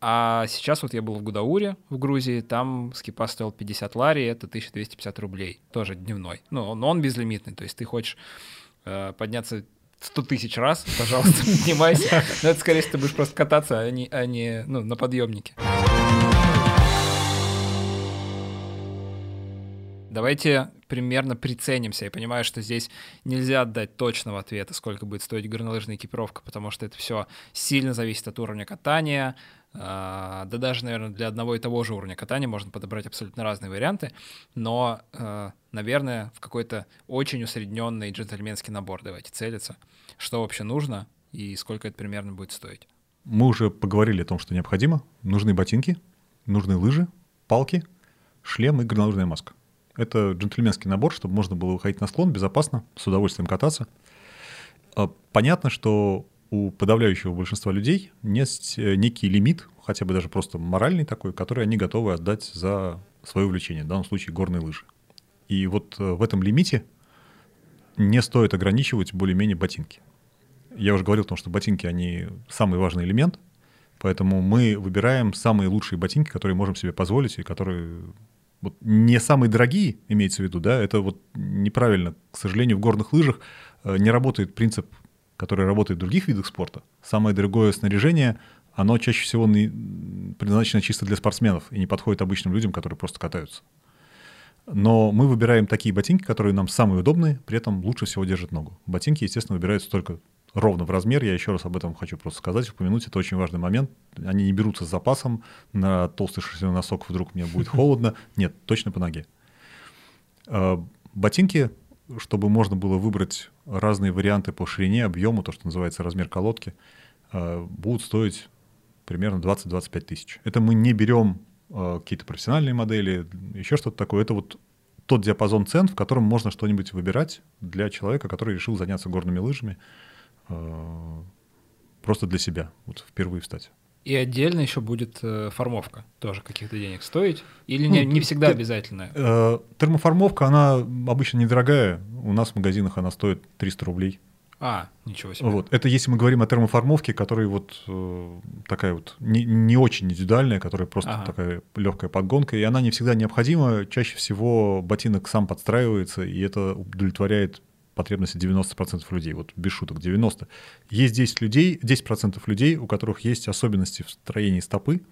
А сейчас вот я был в Гудауре, в Грузии, там скипас стоил 50 лари, это 1250 рублей, тоже дневной. Ну, но он безлимитный, то есть ты хочешь э, подняться сто тысяч раз, пожалуйста, поднимайся. Но это, скорее всего, ты будешь просто кататься, а не, а не ну, на подъемнике. Давайте примерно приценимся. Я понимаю, что здесь нельзя дать точного ответа, сколько будет стоить горнолыжная экипировка, потому что это все сильно зависит от уровня катания, да даже, наверное, для одного и того же уровня катания можно подобрать абсолютно разные варианты, но, а, наверное, в какой-то очень усредненный джентльменский набор давайте целиться. Что вообще нужно и сколько это примерно будет стоить?
Мы уже поговорили о том, что необходимо. Нужны ботинки, нужны лыжи, палки, шлем и горнолыжная маска. Это джентльменский набор, чтобы можно было выходить на склон безопасно, с удовольствием кататься. А, понятно, что у подавляющего большинства людей есть э, некий лимит, хотя бы даже просто моральный такой, который они готовы отдать за свое увлечение, в данном случае горные лыжи. И вот э, в этом лимите не стоит ограничивать более-менее ботинки. Я уже говорил о том, что ботинки, они самый важный элемент, поэтому мы выбираем самые лучшие ботинки, которые можем себе позволить и которые вот не самые дорогие, имеется в виду, да, это вот неправильно. К сожалению, в горных лыжах э, не работает принцип который работает в других видах спорта, самое дорогое снаряжение, оно чаще всего предназначено чисто для спортсменов и не подходит обычным людям, которые просто катаются. Но мы выбираем такие ботинки, которые нам самые удобные, при этом лучше всего держат ногу. Ботинки, естественно, выбираются только ровно в размер. Я еще раз об этом хочу просто сказать, упомянуть. Это очень важный момент. Они не берутся с запасом. На толстый шерстяной носок вдруг мне будет холодно. Нет, точно по ноге. А, ботинки, чтобы можно было выбрать разные варианты по ширине, объему, то, что называется размер колодки, а, будут стоить примерно 20-25 тысяч. Это мы не берем а, какие-то профессиональные модели, еще что-то такое. Это вот тот диапазон цен, в котором можно что-нибудь выбирать для человека, который решил заняться горными лыжами э, просто для себя, вот впервые встать.
И отдельно еще будет э, формовка тоже каких-то денег стоить? Или не, ну, не всегда обязательно?
Э, термоформовка, она обычно недорогая. У нас в магазинах она стоит 300 рублей.
А, ничего себе.
Вот. Это если мы говорим о термоформовке, которая вот э, такая вот не, не очень индивидуальная, которая просто ага. такая легкая подгонка, и она не всегда необходима. Чаще всего ботинок сам подстраивается, и это удовлетворяет потребности 90% людей. Вот без шуток, 90. Есть 10 людей, 10% людей, у которых есть особенности в строении стопы,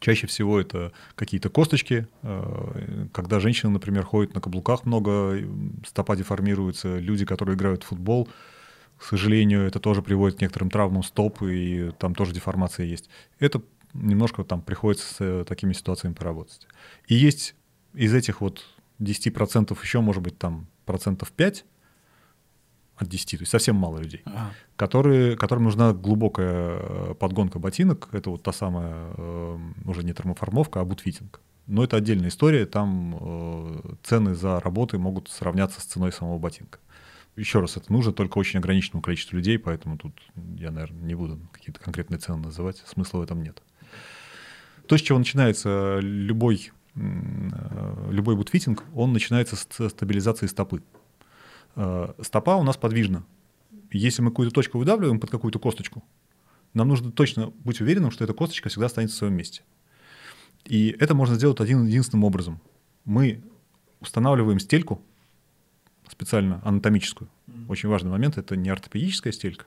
Чаще всего это какие-то косточки. Э, когда женщины, например, ходят на каблуках много, стопа деформируется. Люди, которые играют в футбол, к сожалению, это тоже приводит к некоторым травмам стоп, и там тоже деформация есть. Это немножко там приходится с э, такими ситуациями поработать. И есть из этих вот 10% еще, может быть, там процентов 5, от 10, то есть совсем мало людей, ага. которые, которым нужна глубокая э, подгонка ботинок. Это вот та самая э, уже не термоформовка, а бутфитинг. Но это отдельная история, там э, цены за работы могут сравняться с ценой самого ботинка. Еще раз, это нужно только очень ограниченному количеству людей, поэтому тут я, наверное, не буду какие-то конкретные цены называть, смысла в этом нет. То, с чего начинается любой, любой бутфитинг, он начинается с стабилизации стопы. Э, стопа у нас подвижна. Если мы какую-то точку выдавливаем под какую-то косточку, нам нужно точно быть уверенным, что эта косточка всегда останется в своем месте. И это можно сделать один единственным образом. Мы устанавливаем стельку, специально анатомическую. Очень важный момент — это не ортопедическая стелька.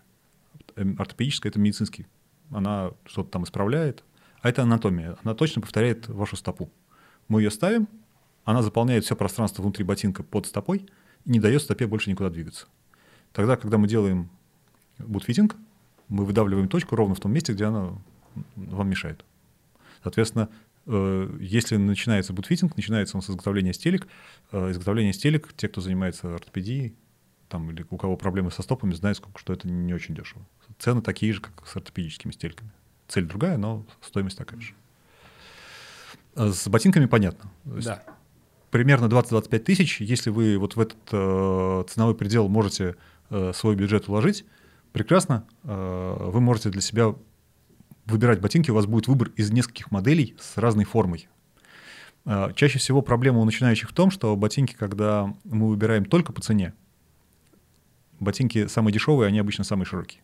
Эм, ортопедическая — это медицинский. Она что-то там исправляет. А это анатомия. Она точно повторяет вашу стопу. Мы ее ставим, она заполняет все пространство внутри ботинка под стопой — и не дает стопе больше никуда двигаться. Тогда, когда мы делаем bootfitting, мы выдавливаем точку ровно в том месте, где она вам мешает. Соответственно, э, если начинается bootfitting, начинается он с изготовления стелек. Э, изготовление стелек, те, кто занимается ортопедией, там, или у кого проблемы со стопами, знают, сколько, что это не очень дешево. Цены такие же, как с ортопедическими стельками. Цель другая, но стоимость такая же. А с ботинками понятно.
Да
примерно 20-25 тысяч, если вы вот в этот э, ценовой предел можете э, свой бюджет уложить, прекрасно, э, вы можете для себя выбирать ботинки, у вас будет выбор из нескольких моделей с разной формой. Э, чаще всего проблема у начинающих в том, что ботинки, когда мы выбираем только по цене, ботинки самые дешевые, они обычно самые широкие.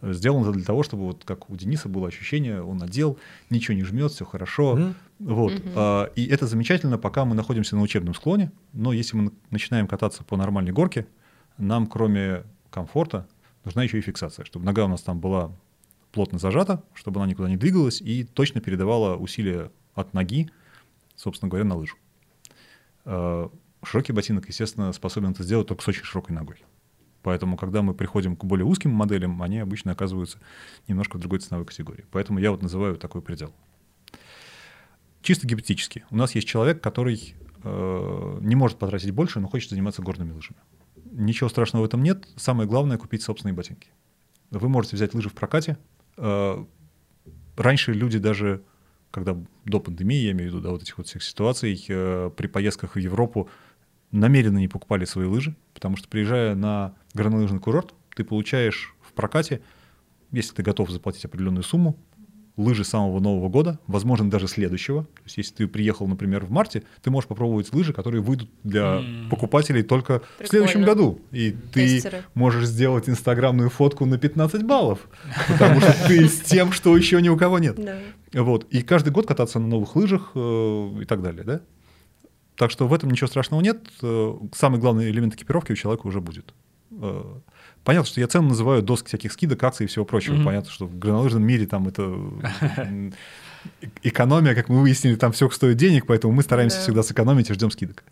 Сделано для того, чтобы вот как у Дениса было ощущение, он надел, ничего не жмет, все хорошо. Mm-hmm. Вот. Mm-hmm. А, и это замечательно, пока мы находимся на учебном склоне. Но если мы начинаем кататься по нормальной горке, нам кроме комфорта нужна еще и фиксация, чтобы нога у нас там была плотно зажата, чтобы она никуда не двигалась и точно передавала усилия от ноги, собственно говоря, на лыжу. А, широкий ботинок, естественно, способен это сделать только с очень широкой ногой. Поэтому, когда мы приходим к более узким моделям, они обычно оказываются немножко в другой ценовой категории. Поэтому я вот называю такой предел. Чисто гипотетически. У нас есть человек, который э, не может потратить больше, но хочет заниматься горными лыжами. Ничего страшного в этом нет. Самое главное — купить собственные ботинки. Вы можете взять лыжи в прокате. Э, раньше люди даже, когда до пандемии, я имею в виду, да, вот этих вот всех ситуаций, э, при поездках в Европу намеренно не покупали свои лыжи, потому что приезжая на горнолыжный курорт, ты получаешь в прокате, если ты готов заплатить определенную сумму, лыжи самого Нового года, возможно, даже следующего. То есть, если ты приехал, например, в марте, ты можешь попробовать лыжи, которые выйдут для mm. покупателей только Прикольно. в следующем году. И Тестеры. ты можешь сделать инстаграмную фотку на 15 баллов, потому что ты с тем, что еще ни у кого нет. Вот. И каждый год кататься на новых лыжах э, и так далее, да? Так что в этом ничего страшного нет. Э, самый главный элемент экипировки у человека уже будет. Э, понятно, что я цену называю до всяких скидок, акций и всего прочего. Mm-hmm. Понятно, что в горнолыжном мире там это экономия, как мы выяснили, там все стоит денег, поэтому мы стараемся всегда сэкономить и ждем скидок,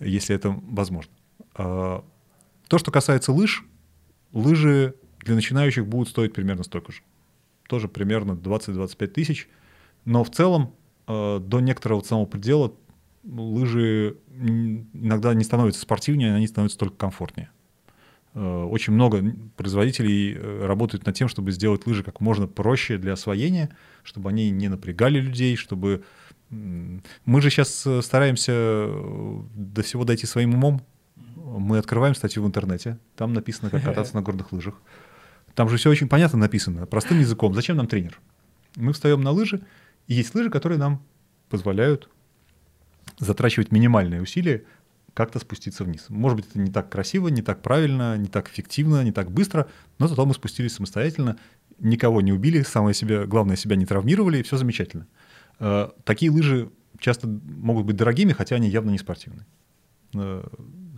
если это возможно. То, что касается лыж, лыжи для начинающих будут стоить примерно столько же. Тоже примерно 20-25 тысяч. Но в целом э, до некоторого самого предела лыжи иногда не становятся спортивнее, они становятся только комфортнее. Э, очень много производителей э, работают над тем, чтобы сделать лыжи как можно проще для освоения, чтобы они не напрягали людей, чтобы... Мы же сейчас э, стараемся до всего дойти своим умом. Мы открываем статью в интернете, там написано, как кататься на горных лыжах. Там же все очень понятно написано, простым языком. Зачем нам тренер? Мы встаем на лыжи, и есть лыжи, которые нам позволяют затрачивать минимальные усилия, как-то спуститься вниз. Может быть, это не так красиво, не так правильно, не так эффективно, не так быстро, но зато мы спустились самостоятельно, никого не убили, самое себя, главное, себя не травмировали, и все замечательно. Э, такие лыжи часто могут быть дорогими, хотя они явно не спортивные. Э,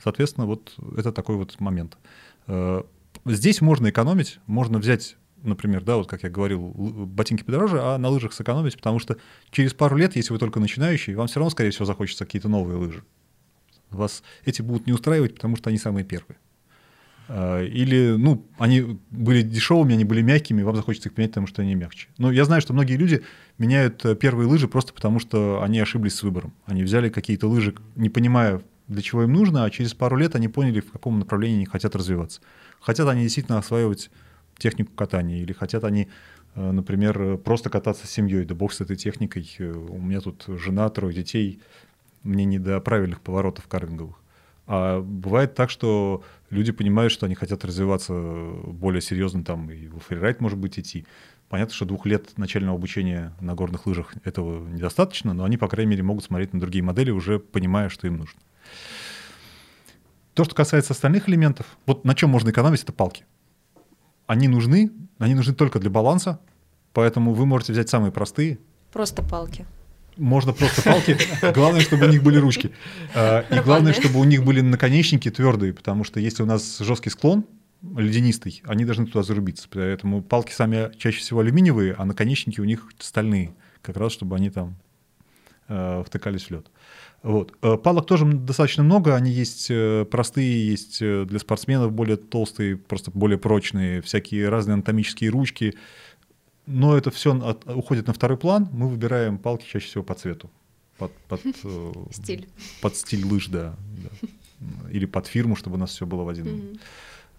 соответственно, вот это такой вот момент. Э, здесь можно экономить, можно взять например, да, вот как я говорил, ботинки подороже, а на лыжах сэкономить, потому что через пару лет, если вы только начинающий, вам все равно, скорее всего, захочется какие-то новые лыжи. Вас эти будут не устраивать, потому что они самые первые. А, или, ну, они были дешевыми, они были мягкими, вам захочется их менять, потому что они мягче. Но я знаю, что многие люди меняют э, первые лыжи просто потому, что они ошиблись с выбором. Они взяли какие-то лыжи, не понимая, для чего им нужно, а через пару лет они поняли, в каком направлении они хотят развиваться. Хотят они действительно осваивать технику катания, или хотят они, э, например, просто кататься с семьей, да бог с этой техникой, э, у меня тут жена, трое детей, мне не до правильных поворотов карвинговых. А бывает так, что люди понимают, что они хотят развиваться более серьезно там и в фрирайд, может быть, идти. Понятно, что двух лет начального обучения на горных лыжах этого недостаточно, но они, по крайней мере, могут смотреть на другие модели, уже понимая, что им нужно. То, что касается остальных элементов, вот на чем можно экономить, это палки. Они нужны, они нужны только для баланса, поэтому вы можете взять самые простые.
Просто палки
можно просто палки. Главное, чтобы у них были ручки. А, и главное, чтобы у них были наконечники твердые, потому что если у нас жесткий склон, ледянистый, они должны туда зарубиться. Поэтому палки сами чаще всего алюминиевые, а наконечники у них стальные, как раз чтобы они там э, втыкались в лед. Вот. Э, палок тоже достаточно много, они есть э, простые, есть для спортсменов более толстые, просто более прочные, всякие разные анатомические ручки, но это все от, уходит на второй план. Мы выбираем палки чаще всего по цвету. Под, под,
э, стиль.
Под стиль лыж, да, да. Или под фирму, чтобы у нас все было в один. Mm-hmm.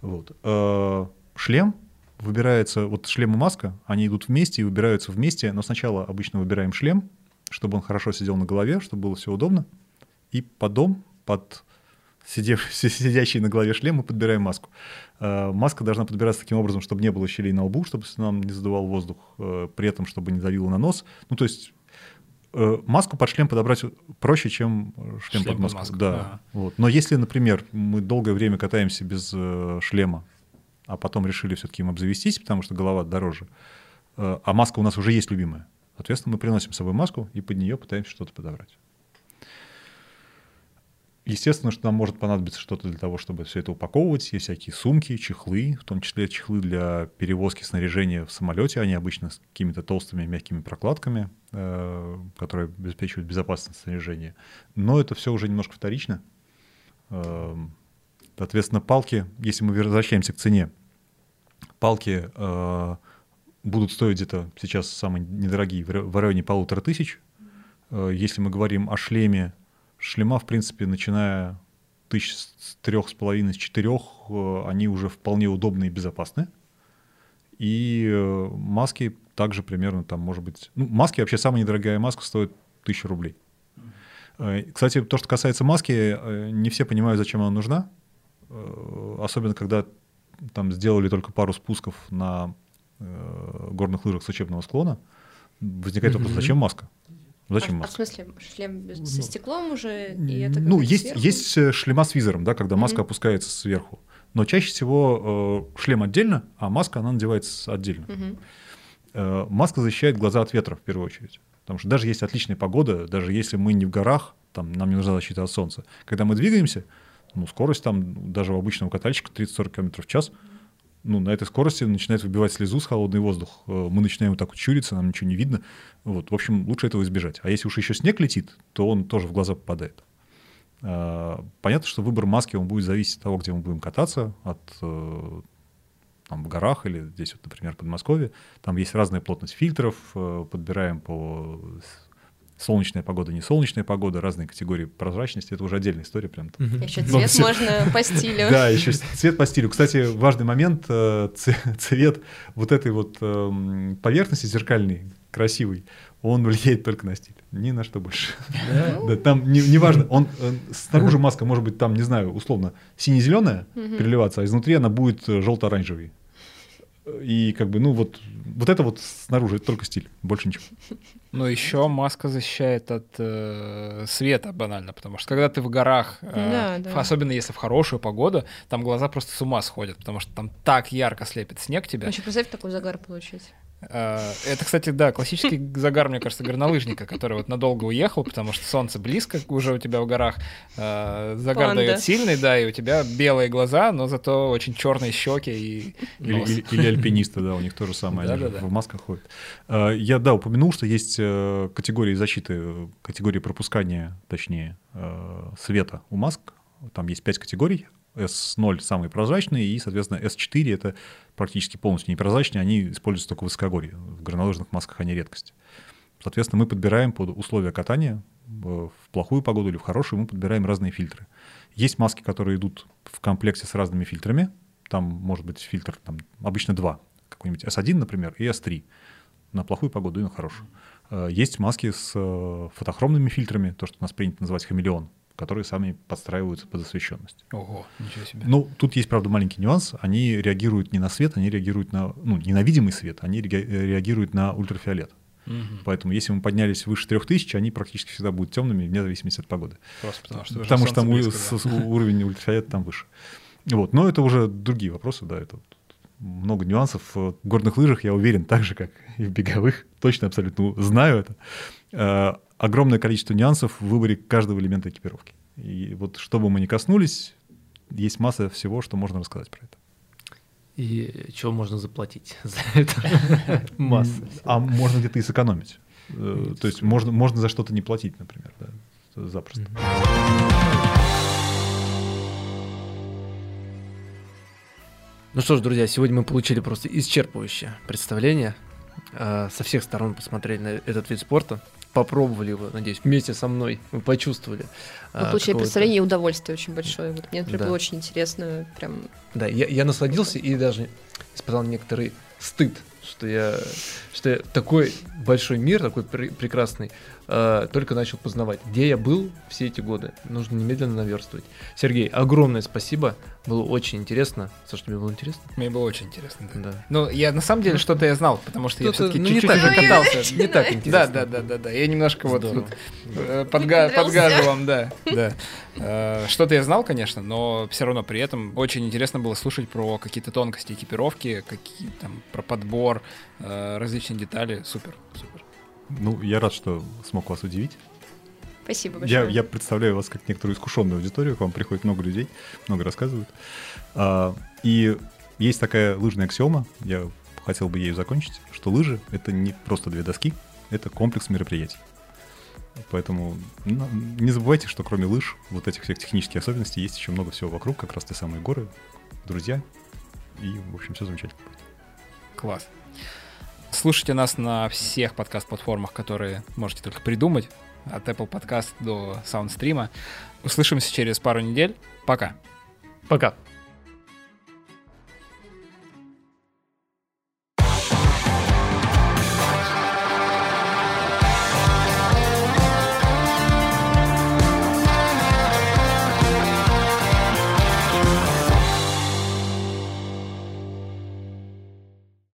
Вот. Э, шлем выбирается, вот шлем и маска, они идут вместе и выбираются вместе, но сначала обычно выбираем шлем, чтобы он хорошо сидел на голове, чтобы было все удобно. И потом под сидев, сидящий на голове шлем, мы подбираем маску. Э, маска должна подбираться таким образом, чтобы не было щелей на лбу, чтобы нам не задувал воздух, э, при этом, чтобы не давило на нос. Ну, то есть э, маску под шлем подобрать проще, чем шлем, шлем под маску. Маску да. да. Вот. Но если, например, мы долгое время катаемся без шлема, а потом решили все-таки им обзавестись, потому что голова дороже, а маска у нас уже есть любимая, соответственно, мы приносим с собой маску и под нее пытаемся что-то подобрать. Естественно, что нам может понадобиться что-то для того, чтобы все это упаковывать. Есть всякие сумки, чехлы, в том числе чехлы для перевозки снаряжения в самолете. Они обычно с какими-то толстыми мягкими прокладками, э, которые обеспечивают безопасность снаряжения. Но это все уже немножко вторично. Э, соответственно, палки, если мы возвращаемся к цене, палки э, будут стоить где-то сейчас самые недорогие в районе полутора тысяч. Э, если мы говорим о шлеме Шлема, в принципе, начиная тысяч с трех с половиной, с четырех, э, они уже вполне удобны и безопасны. И э, маски также примерно там, может быть... Ну, маски вообще самая недорогая маска стоит тысячу рублей. Кстати, то, что касается маски, не все понимают, зачем она нужна. Особенно, когда там сделали только пару спусков на горных лыжах с учебного склона. Возникает вопрос, зачем маска? Зачем
а, маска? А в смысле, шлем без, ну, со стеклом уже? И это
ну, есть, есть э, шлема с визором, да, когда маска mm-hmm. опускается сверху. Но чаще всего э, шлем отдельно, а маска, она надевается отдельно. Mm-hmm. Э, маска защищает глаза от ветра, в первую очередь. Потому что даже если отличная погода, даже если мы не в горах, там нам не нужна защита от солнца. Когда мы двигаемся, ну, скорость там даже у обычного катальщика 30-40 км в час, ну, на этой скорости начинает выбивать слезу с холодный воздух. Э, мы начинаем вот так вот чуриться, нам ничего не видно. Вот, в общем, лучше этого избежать. А если уж еще снег летит, то он тоже в глаза попадает. А, понятно, что выбор маски он будет зависеть от того, где мы будем кататься, от э, там в горах или здесь вот, например, в Подмосковье. Там есть разная плотность фильтров, э, подбираем по солнечная погода, не солнечная погода, разные категории прозрачности. Это уже отдельная история прям.
Еще цвет можно по стилю.
Да, еще цвет по стилю. Кстати, важный момент, э, цвет вот этой вот эм, поверхности зеркальной, красивый, он влияет только на стиль, ни на что больше. Да, там не, не важно, он э, снаружи маска может быть там, не знаю, условно сине-зеленая переливаться, а изнутри она будет э, желто-оранжевой. И как бы, ну вот, вот это вот снаружи, это только стиль, больше ничего.
Ну еще маска защищает от э, света банально, потому что когда ты в горах, э, да, да. особенно если в хорошую погоду, там глаза просто с ума сходят, потому что там так ярко слепит снег тебя.
Значит, представь такой загар получить.
Э, это, кстати, да, классический загар, мне кажется, горнолыжника, который вот надолго уехал, потому что солнце близко уже у тебя в горах. Э, загар Панда. дает сильный, да, и у тебя белые глаза, но зато очень черные щеки и
или, или, или альпинисты, да, у них то же самое, они в масках ходят. Э, я, да, упомянул, что есть категории защиты, категории пропускания, точнее, света у маск. Там есть пять категорий. S0 самые прозрачные, и, соответственно, S4 — это практически полностью непрозрачные, они используются только в высокогорье. В горнолыжных масках они редкость. Соответственно, мы подбираем под условия катания, в плохую погоду или в хорошую, мы подбираем разные фильтры. Есть маски, которые идут в комплекте с разными фильтрами. Там может быть фильтр, там, обычно два, какой-нибудь S1, например, и S3 на плохую погоду и на хорошую. Э, есть маски с э, фотохромными фильтрами, то, что у нас принято называть хамелеон которые сами подстраиваются под освещенность.
Ого, ничего себе.
Ну, тут есть, правда, маленький нюанс. Они реагируют не на свет, они реагируют на, ну, не на видимый свет, они реагируют на ультрафиолет. Угу. Поэтому если мы поднялись выше 3000, они практически всегда будут темными, вне зависимости от погоды.
Просто потому что,
потому что там близко, да. уровень ультрафиолета там выше. Вот. Но это уже другие вопросы, да, это много нюансов. В горных лыжах, я уверен, так же, как и в беговых, точно абсолютно знаю это э, огромное количество нюансов в выборе каждого элемента экипировки. И вот что бы мы ни коснулись, есть масса всего, что можно рассказать про это.
И чего можно заплатить за это?
Масса. А можно где-то и сэкономить. Э, то есть можно, можно за что-то не платить, например, да, запросто.
Ну что ж, друзья, сегодня мы получили просто исчерпывающее представление. Э, со всех сторон посмотрели на этот вид спорта попробовали его, надеюсь, вместе со мной, мы почувствовали.
Вы а, получили представление и удовольствие очень большое. Вот мне, например, да. было очень интересно, прям.
Да, я, я насладился и даже испытал некоторый стыд, что я, что я такой большой мир, такой пр- прекрасный, э, только начал познавать. Где я был все эти годы, нужно немедленно наверстывать. Сергей, огромное спасибо, было очень интересно. Саша, тебе было интересно?
Мне было очень интересно, да. да. Ну, я на самом деле что-то я знал, потому что я все-таки ну, чуть-чуть уже катался.
Не так интересно.
Да, да, да, да, да. Я немножко вот э, подгажу вам, да, да. Э, что-то я знал, конечно, но все равно при этом очень интересно было слушать про какие-то тонкости экипировки, какие там про подбор, э, различные детали. Супер, супер.
Ну, я рад, что смог вас удивить.
Спасибо большое.
Я, я представляю вас как некоторую искушенную аудиторию, к вам приходит много людей, много рассказывают. А, и есть такая лыжная аксиома, я хотел бы ею закончить, что лыжи — это не просто две доски, это комплекс мероприятий. Поэтому ну, не забывайте, что кроме лыж, вот этих всех технических особенностей, есть еще много всего вокруг, как раз те самые горы, друзья, и, в общем, все замечательно.
Класс. Слушайте нас на всех подкаст-платформах, которые можете только придумать от Apple Podcast до SoundStream. Услышимся через пару недель. Пока.
Пока.